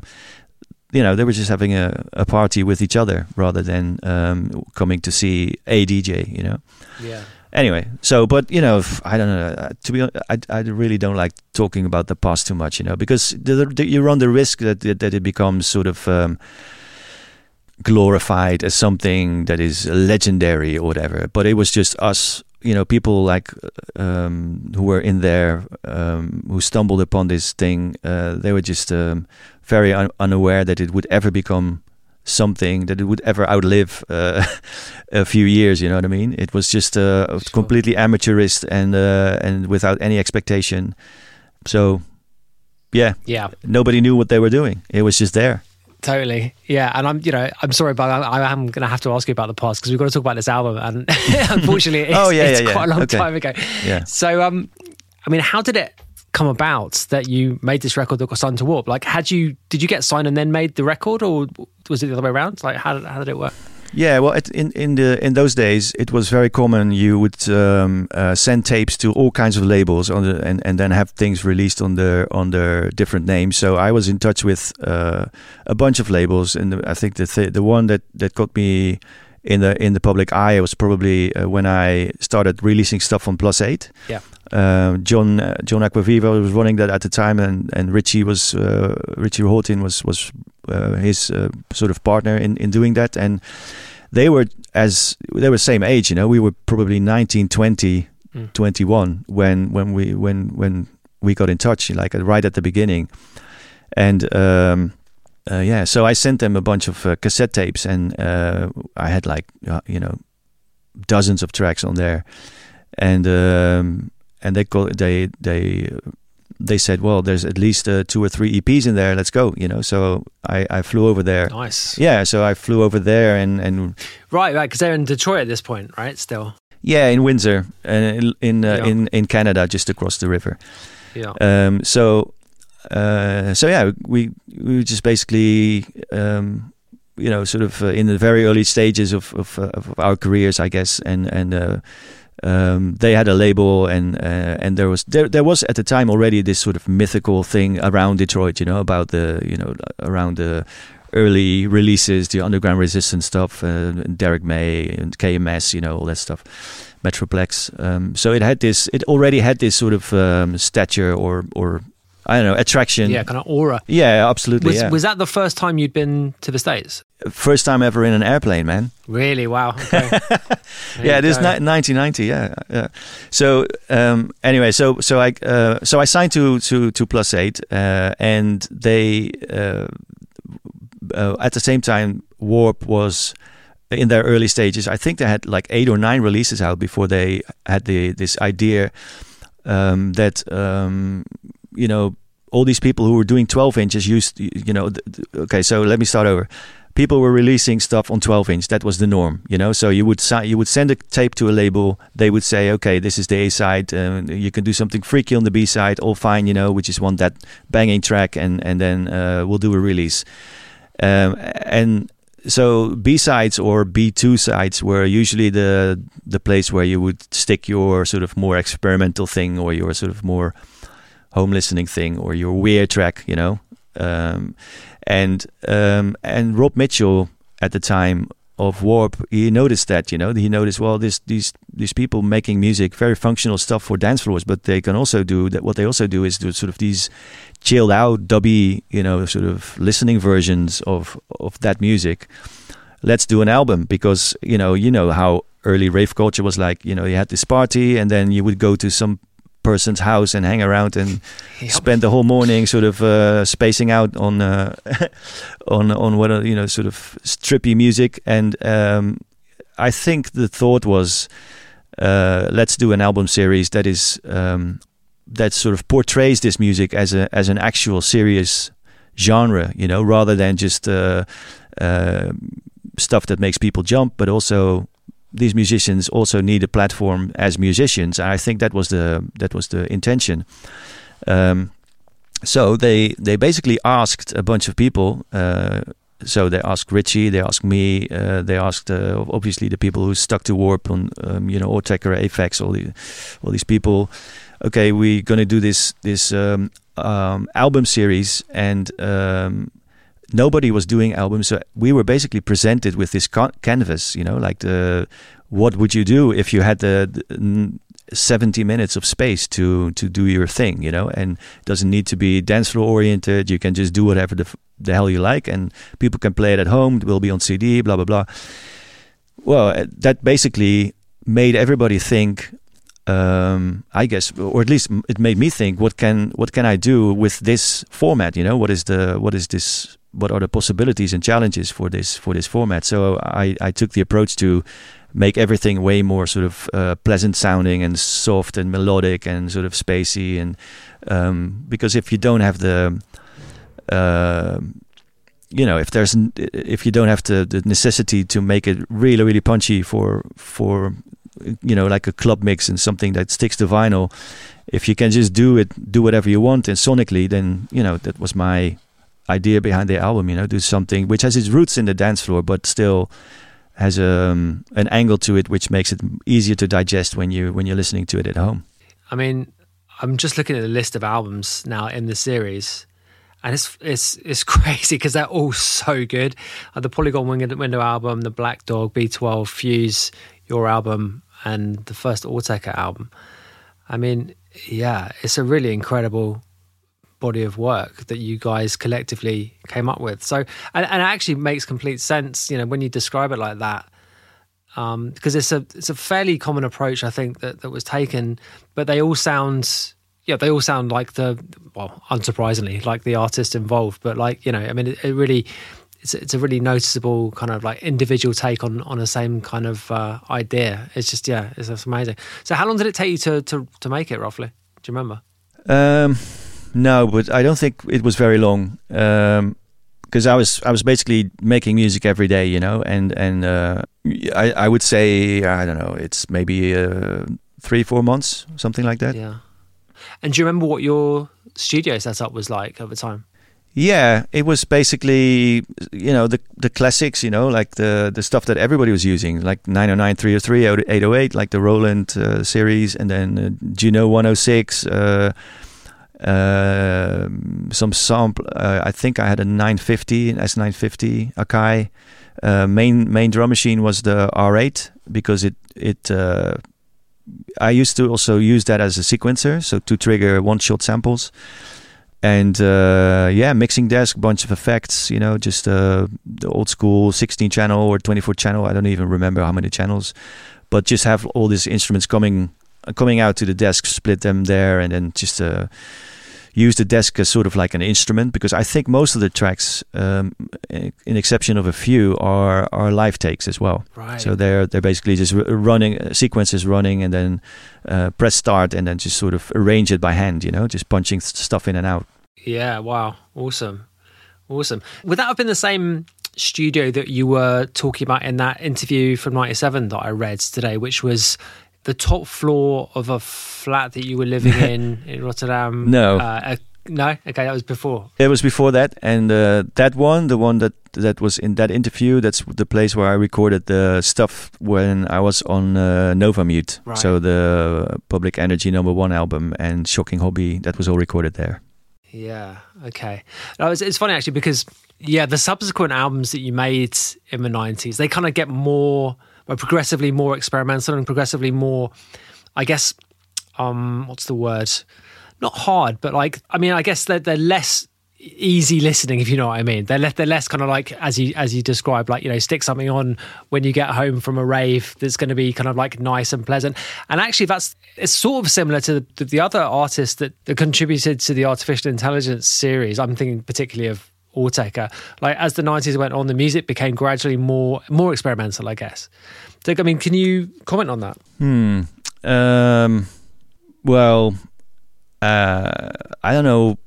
you know, they were just having a, a party with each other rather than um, coming to see a DJ. You know. yeah. Anyway, so but you know, I don't know. uh, To be honest, I, I really don't like talking about the past too much. You know, because the, the, you run the risk that that it becomes sort of. Um, glorified as something that is legendary or whatever but it was just us you know people like um, who were in there um, who stumbled upon this thing uh, they were just um, very un- unaware that it would ever become something that it would ever outlive uh, a few years you know what i mean it was just uh, Sure. completely amateurist and uh, and without any expectation so yeah Yeah. nobody knew what they were doing it was just there Totally, yeah, and I'm, you know, I'm sorry, but I, I am going to have to ask you about the past because we've got to talk about this album, and unfortunately, it's, Oh, yeah, it's yeah, yeah. quite a long Okay. time ago. Yeah. So, um, I mean, how did it come about that you made this record that got signed to Warp? Like, had you did you get signed and then made the record, or was it the other way around? Like, how did how did it work? Yeah, well, it, in in the in those days, it was very common. You would um, uh, send tapes to all kinds of labels on the, and and then have things released on the on their different names. So I was in touch with uh, a bunch of labels, and the, I think the th- the one that that got me in the in the public eye was probably uh, when I started releasing stuff on Plus Eight. Yeah. Um, John uh, John Acquaviva was running that at the time, and and Richie was uh, Richie Hawtin was was uh, his uh, sort of partner in in doing that, and they were as they were same age. You know, we were probably 19, 20, Mm. 21 when when we when when we got in touch, like uh, right at the beginning, and. Um, uh, yeah, so I sent them a bunch of uh, cassette tapes, and uh, I had like uh, you know dozens of tracks on there, and um, and they call, they they they said, well, there's at least uh, two or three EPs in there. Let's go, you know. So I, I flew over there. Nice, Yeah, so I flew over there and and right, right, because they're in Detroit at this point, right? Still, yeah, in Windsor, uh, in in, uh, Yeah. in in Canada, just across the river. yeah, Um, so, uh, so yeah, we we just basically, um, you know, sort of uh, in the very early stages of of, uh, of our careers, I guess, and and. Um, they had a label, and uh, and there was there there was at the time already this sort of mythical thing around Detroit, you know, about the you know around the early releases, the underground resistance stuff, uh, Derrick May and KMS, you know, all that stuff, Metroplex. Um, so it had this, it already had this sort of um, stature or or I don't know attraction. yeah, kind of aura. Yeah, absolutely. Was yeah. was that the first time you'd been to the states? First time ever in an airplane, man. Really? Wow. Okay. Yeah, it is go. ni- 1990. Yeah, yeah. So um, anyway, so so I uh, so I signed to to to Plus Eight, uh, and they uh, uh, at the same time Warp was in their early stages. I think they had like eight or nine releases out before they had the this idea um, that um, you know all these people who were doing 12 inches used you know th- th- okay so let me start over people were releasing stuff on 12 inch. That was the norm you know? So you would si- you would send a tape to a label. They would say okay this is the a side you can do something freaky on the b side. All fine you know? We just want that banging track and and then uh, we'll do a release. Um, and so B sides or B two sides were usually the the place where you would stick your sort of more experimental thing or your sort of more home listening thing or your weird track, you know. Um, and um, and Rob Mitchell at the time of Warp, he noticed that, you know, he noticed well, this these these people making music, very functional stuff for dance floors, but they can also do that. What they also do is do sort of these chilled out, dubby, you know, sort of listening versions of of that music. Let's do an album because you know you know how early rave culture was like. You know, you had this party, and then you would go to some person's house and hang around and yep. spend the whole morning sort of uh, spacing out on uh, on on what you know sort of strippy music and um, I think the thought was uh, let's do an album series that is um, that sort of portrays this music as a as an actual serious genre, you know, rather than just uh, uh, stuff that makes people jump, but also these musicians also need a platform as musicians. I think that was the that was the intention. Um, so they they basically asked a bunch of people. Uh, so they asked Richie, they asked me, uh, they asked uh, obviously the people who stuck to Warp on um, you know Autechre, Aphex, all the all these people okay, we're to do this this um, um, album series, and um, nobody was doing albums, so we were basically presented with this canvas. You know, like the what would you do if you had the, the 70 minutes of space to to do your thing you know and doesn't need to be dance floor oriented you can just do whatever the, the hell you like and people can play it at home it will be on cd blah blah blah well uh, that basically made everybody think um, I guess, or at least it made me think, what can what can I do with this format? You know, what is the what is this? What are the possibilities and challenges for this for this format? So I I took the approach to make everything way more sort of uh, pleasant sounding and soft and melodic and sort of spacey and um, because if you don't have the uh, you know if there's if you don't have the, the necessity to make it really really punchy for for you know, like a club mix and something that sticks to vinyl. If you can just do it, do whatever you want, and sonically, then you know that was my idea behind the album. You know, do something which has its roots in the dance floor, but still has um, an angle to it which makes it easier to digest when you when you're listening to it at home. I mean, I'm just looking at the list of albums now in the series, and it's it's it's crazy because they're all so good. Uh, the Polygon Window album, the Black Dog, B12, Fuse, your album, and the first Autechre album. I mean, yeah, it's a really incredible body of work that you guys collectively came up with. So, and, and it actually makes complete sense, you know, when you describe it like that, um, because it's a it's a fairly common approach, I think that that was taken, but they all sound. Yeah, they all sound like the well, unsurprisingly, like the artist involved. But like you know, I mean, it, it really it's it's a really noticeable kind of like individual take on on the same kind of uh, idea. It's just yeah, it's, it's, amazing. So how long did it take you to to to make it roughly? Do you remember? Um, no, but I don't think it was very long. Um, because I was I was basically making music every day, you know, and and uh, I I would say I don't know, it's maybe uh, three four months, something like that. Yeah. And do you remember what your studio setup was like at the time? Yeah, it was basically you know the the classics, you know, like the the stuff that everybody was using, like 909, 303, 808, like the Roland uh, series, and then uh, Juno 106. Uh, uh, some sample. Uh, I think I had a 950, an S950 Akai. Uh, main main drum machine was the R8 because it it. Uh, I used to also use that as a sequencer, so to trigger one shot samples and uh, yeah, mixing desk, bunch of effects, you know, just the old school 16 channel or 24 channel. I don't even remember how many channels, but just have all these instruments coming coming out to the desk, split them there, and then just uh, use the desk as sort of like an instrument. Because I think most of the tracks, um, in exception of a few, are are live takes as well. Right. So they're they're basically just running uh, sequences running, and then uh, press start, and then just sort of arrange it by hand. You know, just punching stuff in and out. Yeah, wow. Awesome. Awesome. Would that have been the same studio that you were talking about in that interview from 97 that I read today, which was the top floor of a flat that you were living in in Rotterdam? No. Uh, No, okay, that was before. It was before that, and uh, that one, the one that that was in that interview, that's the place where I recorded the stuff when I was on uh, Nova Mute. Right. So the Public Energy Number One album and Shocking Hobby, that was all recorded there. Yeah. Okay. No, it's, it's funny actually because yeah, the subsequent albums that you made in the nineties, they kind of get more, well, progressively more experimental and progressively more, I guess, um, what's the word? Not hard, but like, I mean, I guess they're they're less easy listening if you know what I mean. They're less, they're less kind of like as you as you described, like you know, stick something on when you get home from a rave that's going to be kind of like nice and pleasant. And actually, that's it's sort of similar to the, the other artists that, that contributed to the artificial intelligence series. I'm thinking particularly of Like as the 90s went on, the music became gradually more more experimental, I guess. So, I mean, can you comment on that? Hmm. Um, well, uh, I don't know.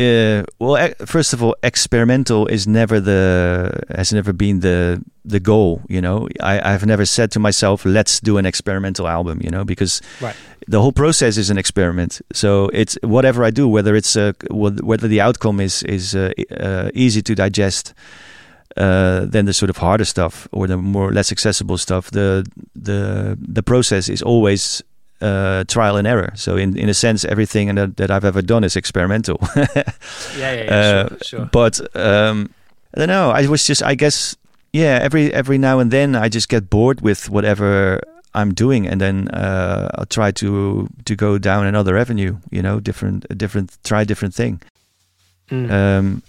Uh, well, first of all, experimental is never the has never been the the goal. You know, I, I've never said to myself, "Let's do an experimental album." You know, because Right. the whole process is an experiment. So it's whatever I do, whether it's uh, whether the outcome is is uh, uh, easy to digest, uh, than the sort of harder stuff or the more less accessible stuff. The the the process is always uh, trial and error. So in in a sense, everything that, that I've ever done is experimental. Yeah, yeah, Uh, But um, I don't know. I was just, I guess, yeah. Every every now and then, I just get bored with whatever I'm doing, and then uh, I'll try to to go down another avenue. You know, different, different, try a different thing. Mm. Um,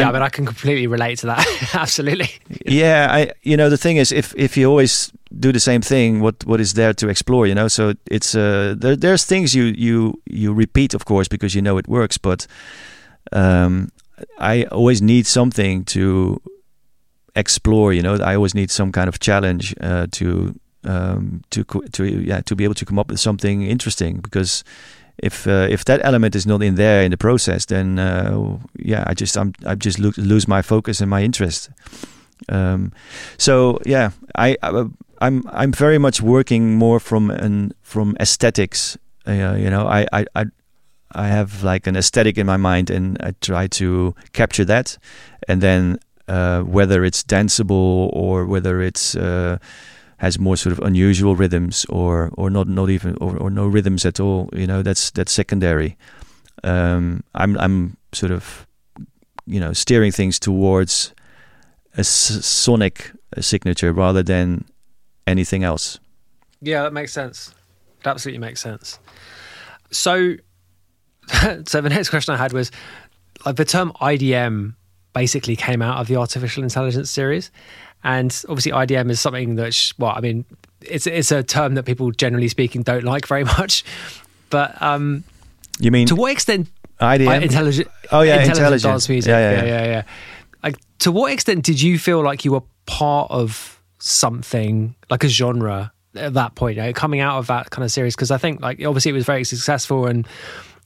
yeah, mean, I can completely relate to that. Absolutely. yeah i you know the thing is if if you always do the same thing what what is there to explore you know so it's uh there, there's things you you you repeat of course because you know it works but um i always need something to explore you know i always need some kind of challenge uh to um to to yeah to be able to come up with something interesting because if uh, if that element is not in there in the process, then uh, yeah, I just I'm I just lo- lose my focus and my interest. Um, so yeah, I, I I'm I'm very much working more from an from aesthetics. Uh, you know, I, I I I have like an aesthetic in my mind, and I try to capture that, and then uh, whether it's danceable or whether it's uh, has more sort of unusual rhythms or or not not even or, or no rhythms at all you know that's that's secondary um i'm i'm sort of you know steering things towards a s- sonic signature rather than anything else Yeah, that makes sense. It absolutely makes sense. So, so the next question I had was like the term IDM basically came out of the artificial intelligence series, and obviously IDM is something that's well, I mean, it's it's a term that people generally speaking don't like very much, but um, you mean to what extent idm uh, intelligent? oh yeah intelligent intelligent dance music. yeah yeah, yeah, yeah, yeah. Like, to what extent did you feel like you were part of something like a genre at that point, you know, coming out of that kind of series? Because I think, like, obviously, it was very successful and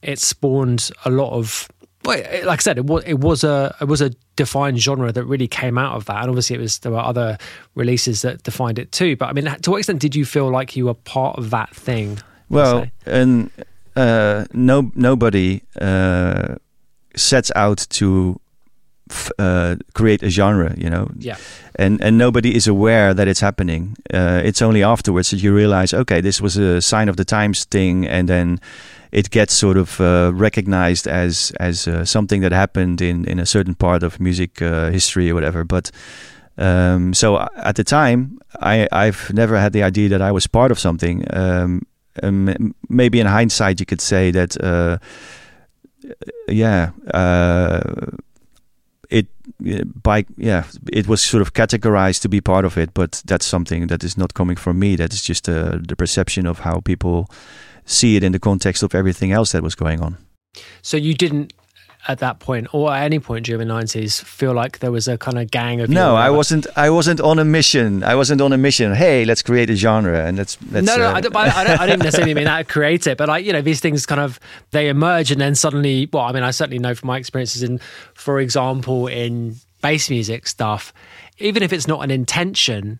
it spawned a lot of. Well, it- like I said, it was it was a it was a defined genre that really came out of that, and obviously, it was there were other releases that defined it too. But I mean, to what extent did you feel like you were part of that thing? Well, and uh, no nobody uh, sets out to uh, create a genre, you know. Yeah. And and nobody is aware that it's happening. Uh, it's only afterwards that you realize, okay, this was a sign of the times thing, and then it gets sort of uh, recognized as as uh, something that happened in in a certain part of music uh, history or whatever. But um, so at the time, I I've never had the idea that I was part of something. Um, um, maybe in hindsight, you could say that, uh, yeah, uh, it by yeah, it was sort of categorized to be part of it, but that's something that is not coming from me. That is just uh, the perception of how people see it in the context of everything else that was going on. So you didn't at that point or at any point during the nineties feel like there was a kind of gang of No, I wasn't. I wasn't on a mission. I wasn't on a mission. Hey, let's create a genre and let's. let's no, no, uh, I don't, I, don't, I don't necessarily mean that create it, but like you know, these things kind of they emerge and then suddenly. Well, I mean, I certainly know from my experiences in, for example, in bass music stuff, even if it's not an intention,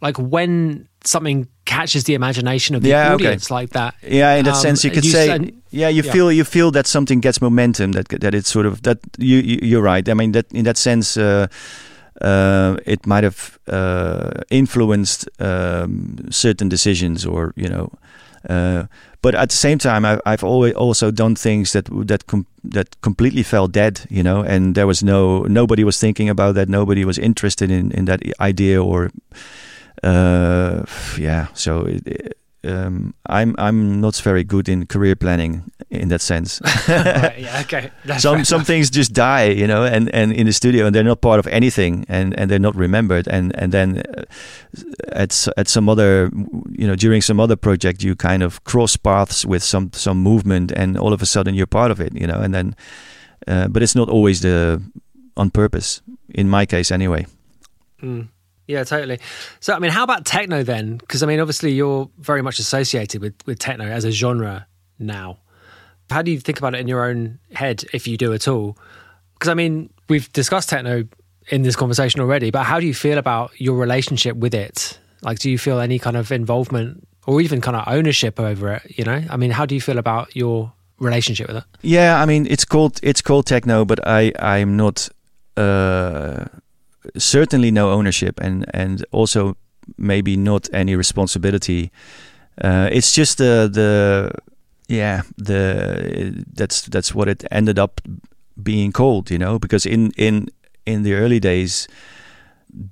like when something catches the imagination of the Yeah, okay. audience like that. Yeah, in that Um, sense, you could you say, yeah, you yeah. feel you feel that something gets momentum. That that it's sort of that you, you you're right. I mean that in that sense, uh, uh, it might have uh, influenced um, certain decisions, or you know. Uh, but at the same time, I, I've always also done things that that com- that completely fell dead, you know, and there was no nobody was thinking about that, nobody was interested in in that idea, or uh, yeah. So it, um, I'm I'm not very good in career planning in that sense. Right, yeah, okay. That's some some things just die, you know, and, and in the studio, and they're not part of anything, and, and they're not remembered, and and then uh, at at some other, you know, during some other project, you kind of cross paths with some some movement, and all of a sudden you're part of it, you know, and then, uh, but it's not always the on purpose. In my case, anyway. Mm. Yeah, totally. So, I mean, how about techno then? Because I mean, obviously, you're very much associated with with techno as a genre now. How do you think about it in your own head, if you do at all? Because I mean, we've discussed techno in this conversation already, but how do you feel about your relationship with it? Like, do you feel any kind of involvement or even kind of ownership over it? You know, I mean, how do you feel about your relationship with it? Yeah, I mean it's called it's called techno, but I I'm not uh, certainly no ownership and and also maybe not any responsibility. Uh, it's just the the yeah the that's that's what it ended up being called, you know, because in in in the early days.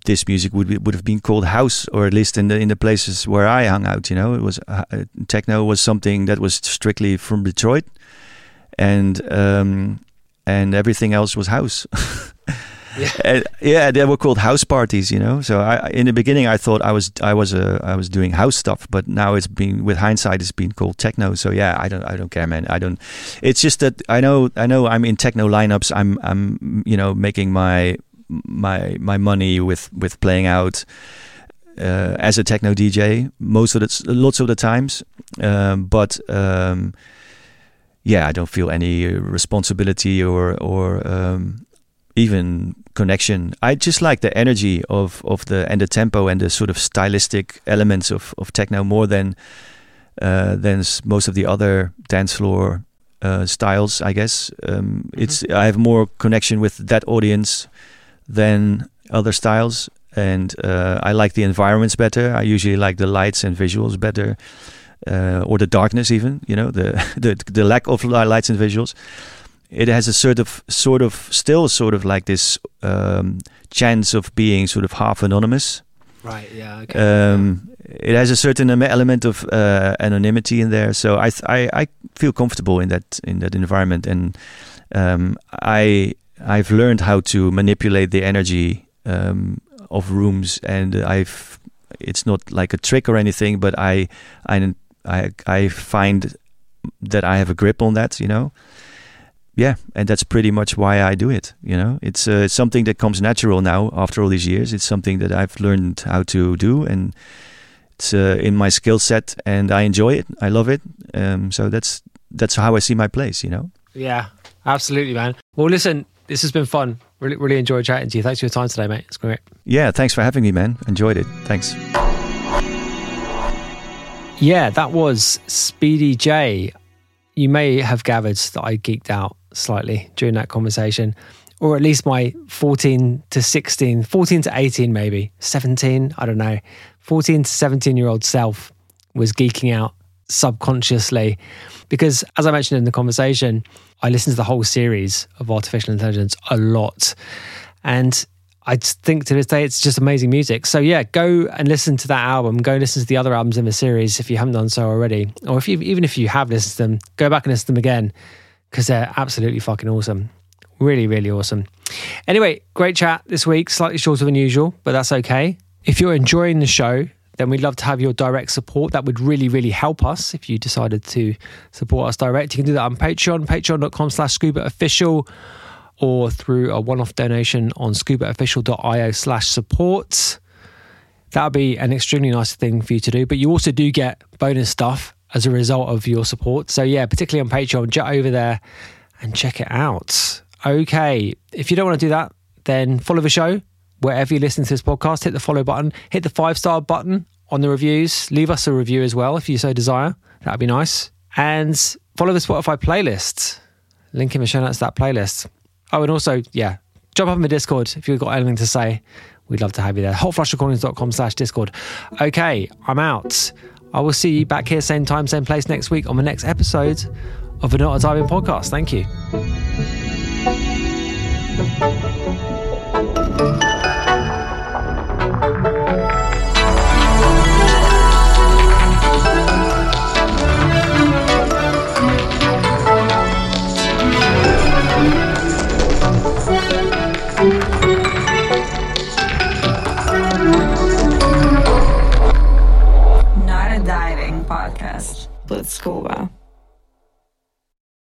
This music would be, would have been called house, or at least in the in the places where I hung out. You know, it was uh, techno was something that was strictly from Detroit, and um, and everything else was house. Yeah. Yeah, they were called house parties, you know. So I, in the beginning, I thought I was I was uh, I was doing house stuff, but now it's been with hindsight, it's been called techno. So yeah, I don't I don't care, man. I don't. It's just that I know I know I'm in techno lineups. I'm I'm you know making my my my money with with playing out. Uh, as a techno DJ, most of the lots of the times, um, but um, yeah, I don't feel any responsibility or or um, even connection. I just like the energy of of the and the tempo and the sort of stylistic elements of of techno more than uh, than most of the other dance floor uh, styles. I guess um, it's I have more connection with that audience than other styles. And uh, I like the environments better. I usually like the lights and visuals better, uh, or the darkness even. You know, the the the lack of lights and visuals it has a sort of sort of still sort of like this um, chance of being sort of half anonymous. Right. Yeah. Okay. Um, it has a certain element of uh, anonymity in there, so I, th- I I feel comfortable in that in that environment, and um, I I've learned how to manipulate the energy um, of rooms, and I've it's not like a trick or anything, but I I I, I find that I have a grip on that, you know yeah, and that's pretty much why I do it. You know, it's uh, something that comes natural now after all these years. It's something that I've learned how to do, and it's uh, in my skill set, and I enjoy it. I love it. Um, so that's that's how I see my place. You know. Yeah, absolutely, man. Well, listen, this has been fun. Really, really enjoyed chatting to you. Thanks for your time today, mate. It's great. Yeah, thanks for having me, man. Enjoyed it. Thanks. Yeah, that was Speedy J. You may have gathered that I geeked out slightly during that conversation, or at least my 14 to 16, 14 to 18, maybe 17, I don't know, 14 to 17 year old self was geeking out subconsciously. Because as I mentioned in the conversation, I listened to the whole series of artificial intelligence a lot. And I think to this day it's just amazing music. So yeah, go and listen to that album. Go listen to the other albums in the series if you haven't done so already, or if you even if you have listened to them, go back and listen to them again because they're absolutely fucking awesome. Really, really awesome. Anyway, great chat this week. Slightly shorter than usual, but that's okay. If you're enjoying the show, then we'd love to have your direct support. That would really, really help us if you decided to support us direct. You can do that on Patreon, patreon.com slash scuba official or through a one-off donation on scubaofficial.io slash support. That would be an extremely nice thing for you to do. But you also do get bonus stuff as a result of your support. So yeah, particularly on Patreon, jet over there and check it out. Okay. If you don't want to do that, then follow the show wherever you listen to this podcast, hit the follow button, hit the five star button on the reviews. Leave us a review as well if you so desire. That'd be nice. And follow the Spotify playlist. Link in the show notes to that playlist. Oh, and also, yeah, jump up in the Discord if you've got anything to say. We'd love to have you there. Hotflushrecordings.com slash Discord. Okay, I'm out. I will see you back here, same time, same place next week on the next episode of the Not a Diving podcast. Thank you. At school.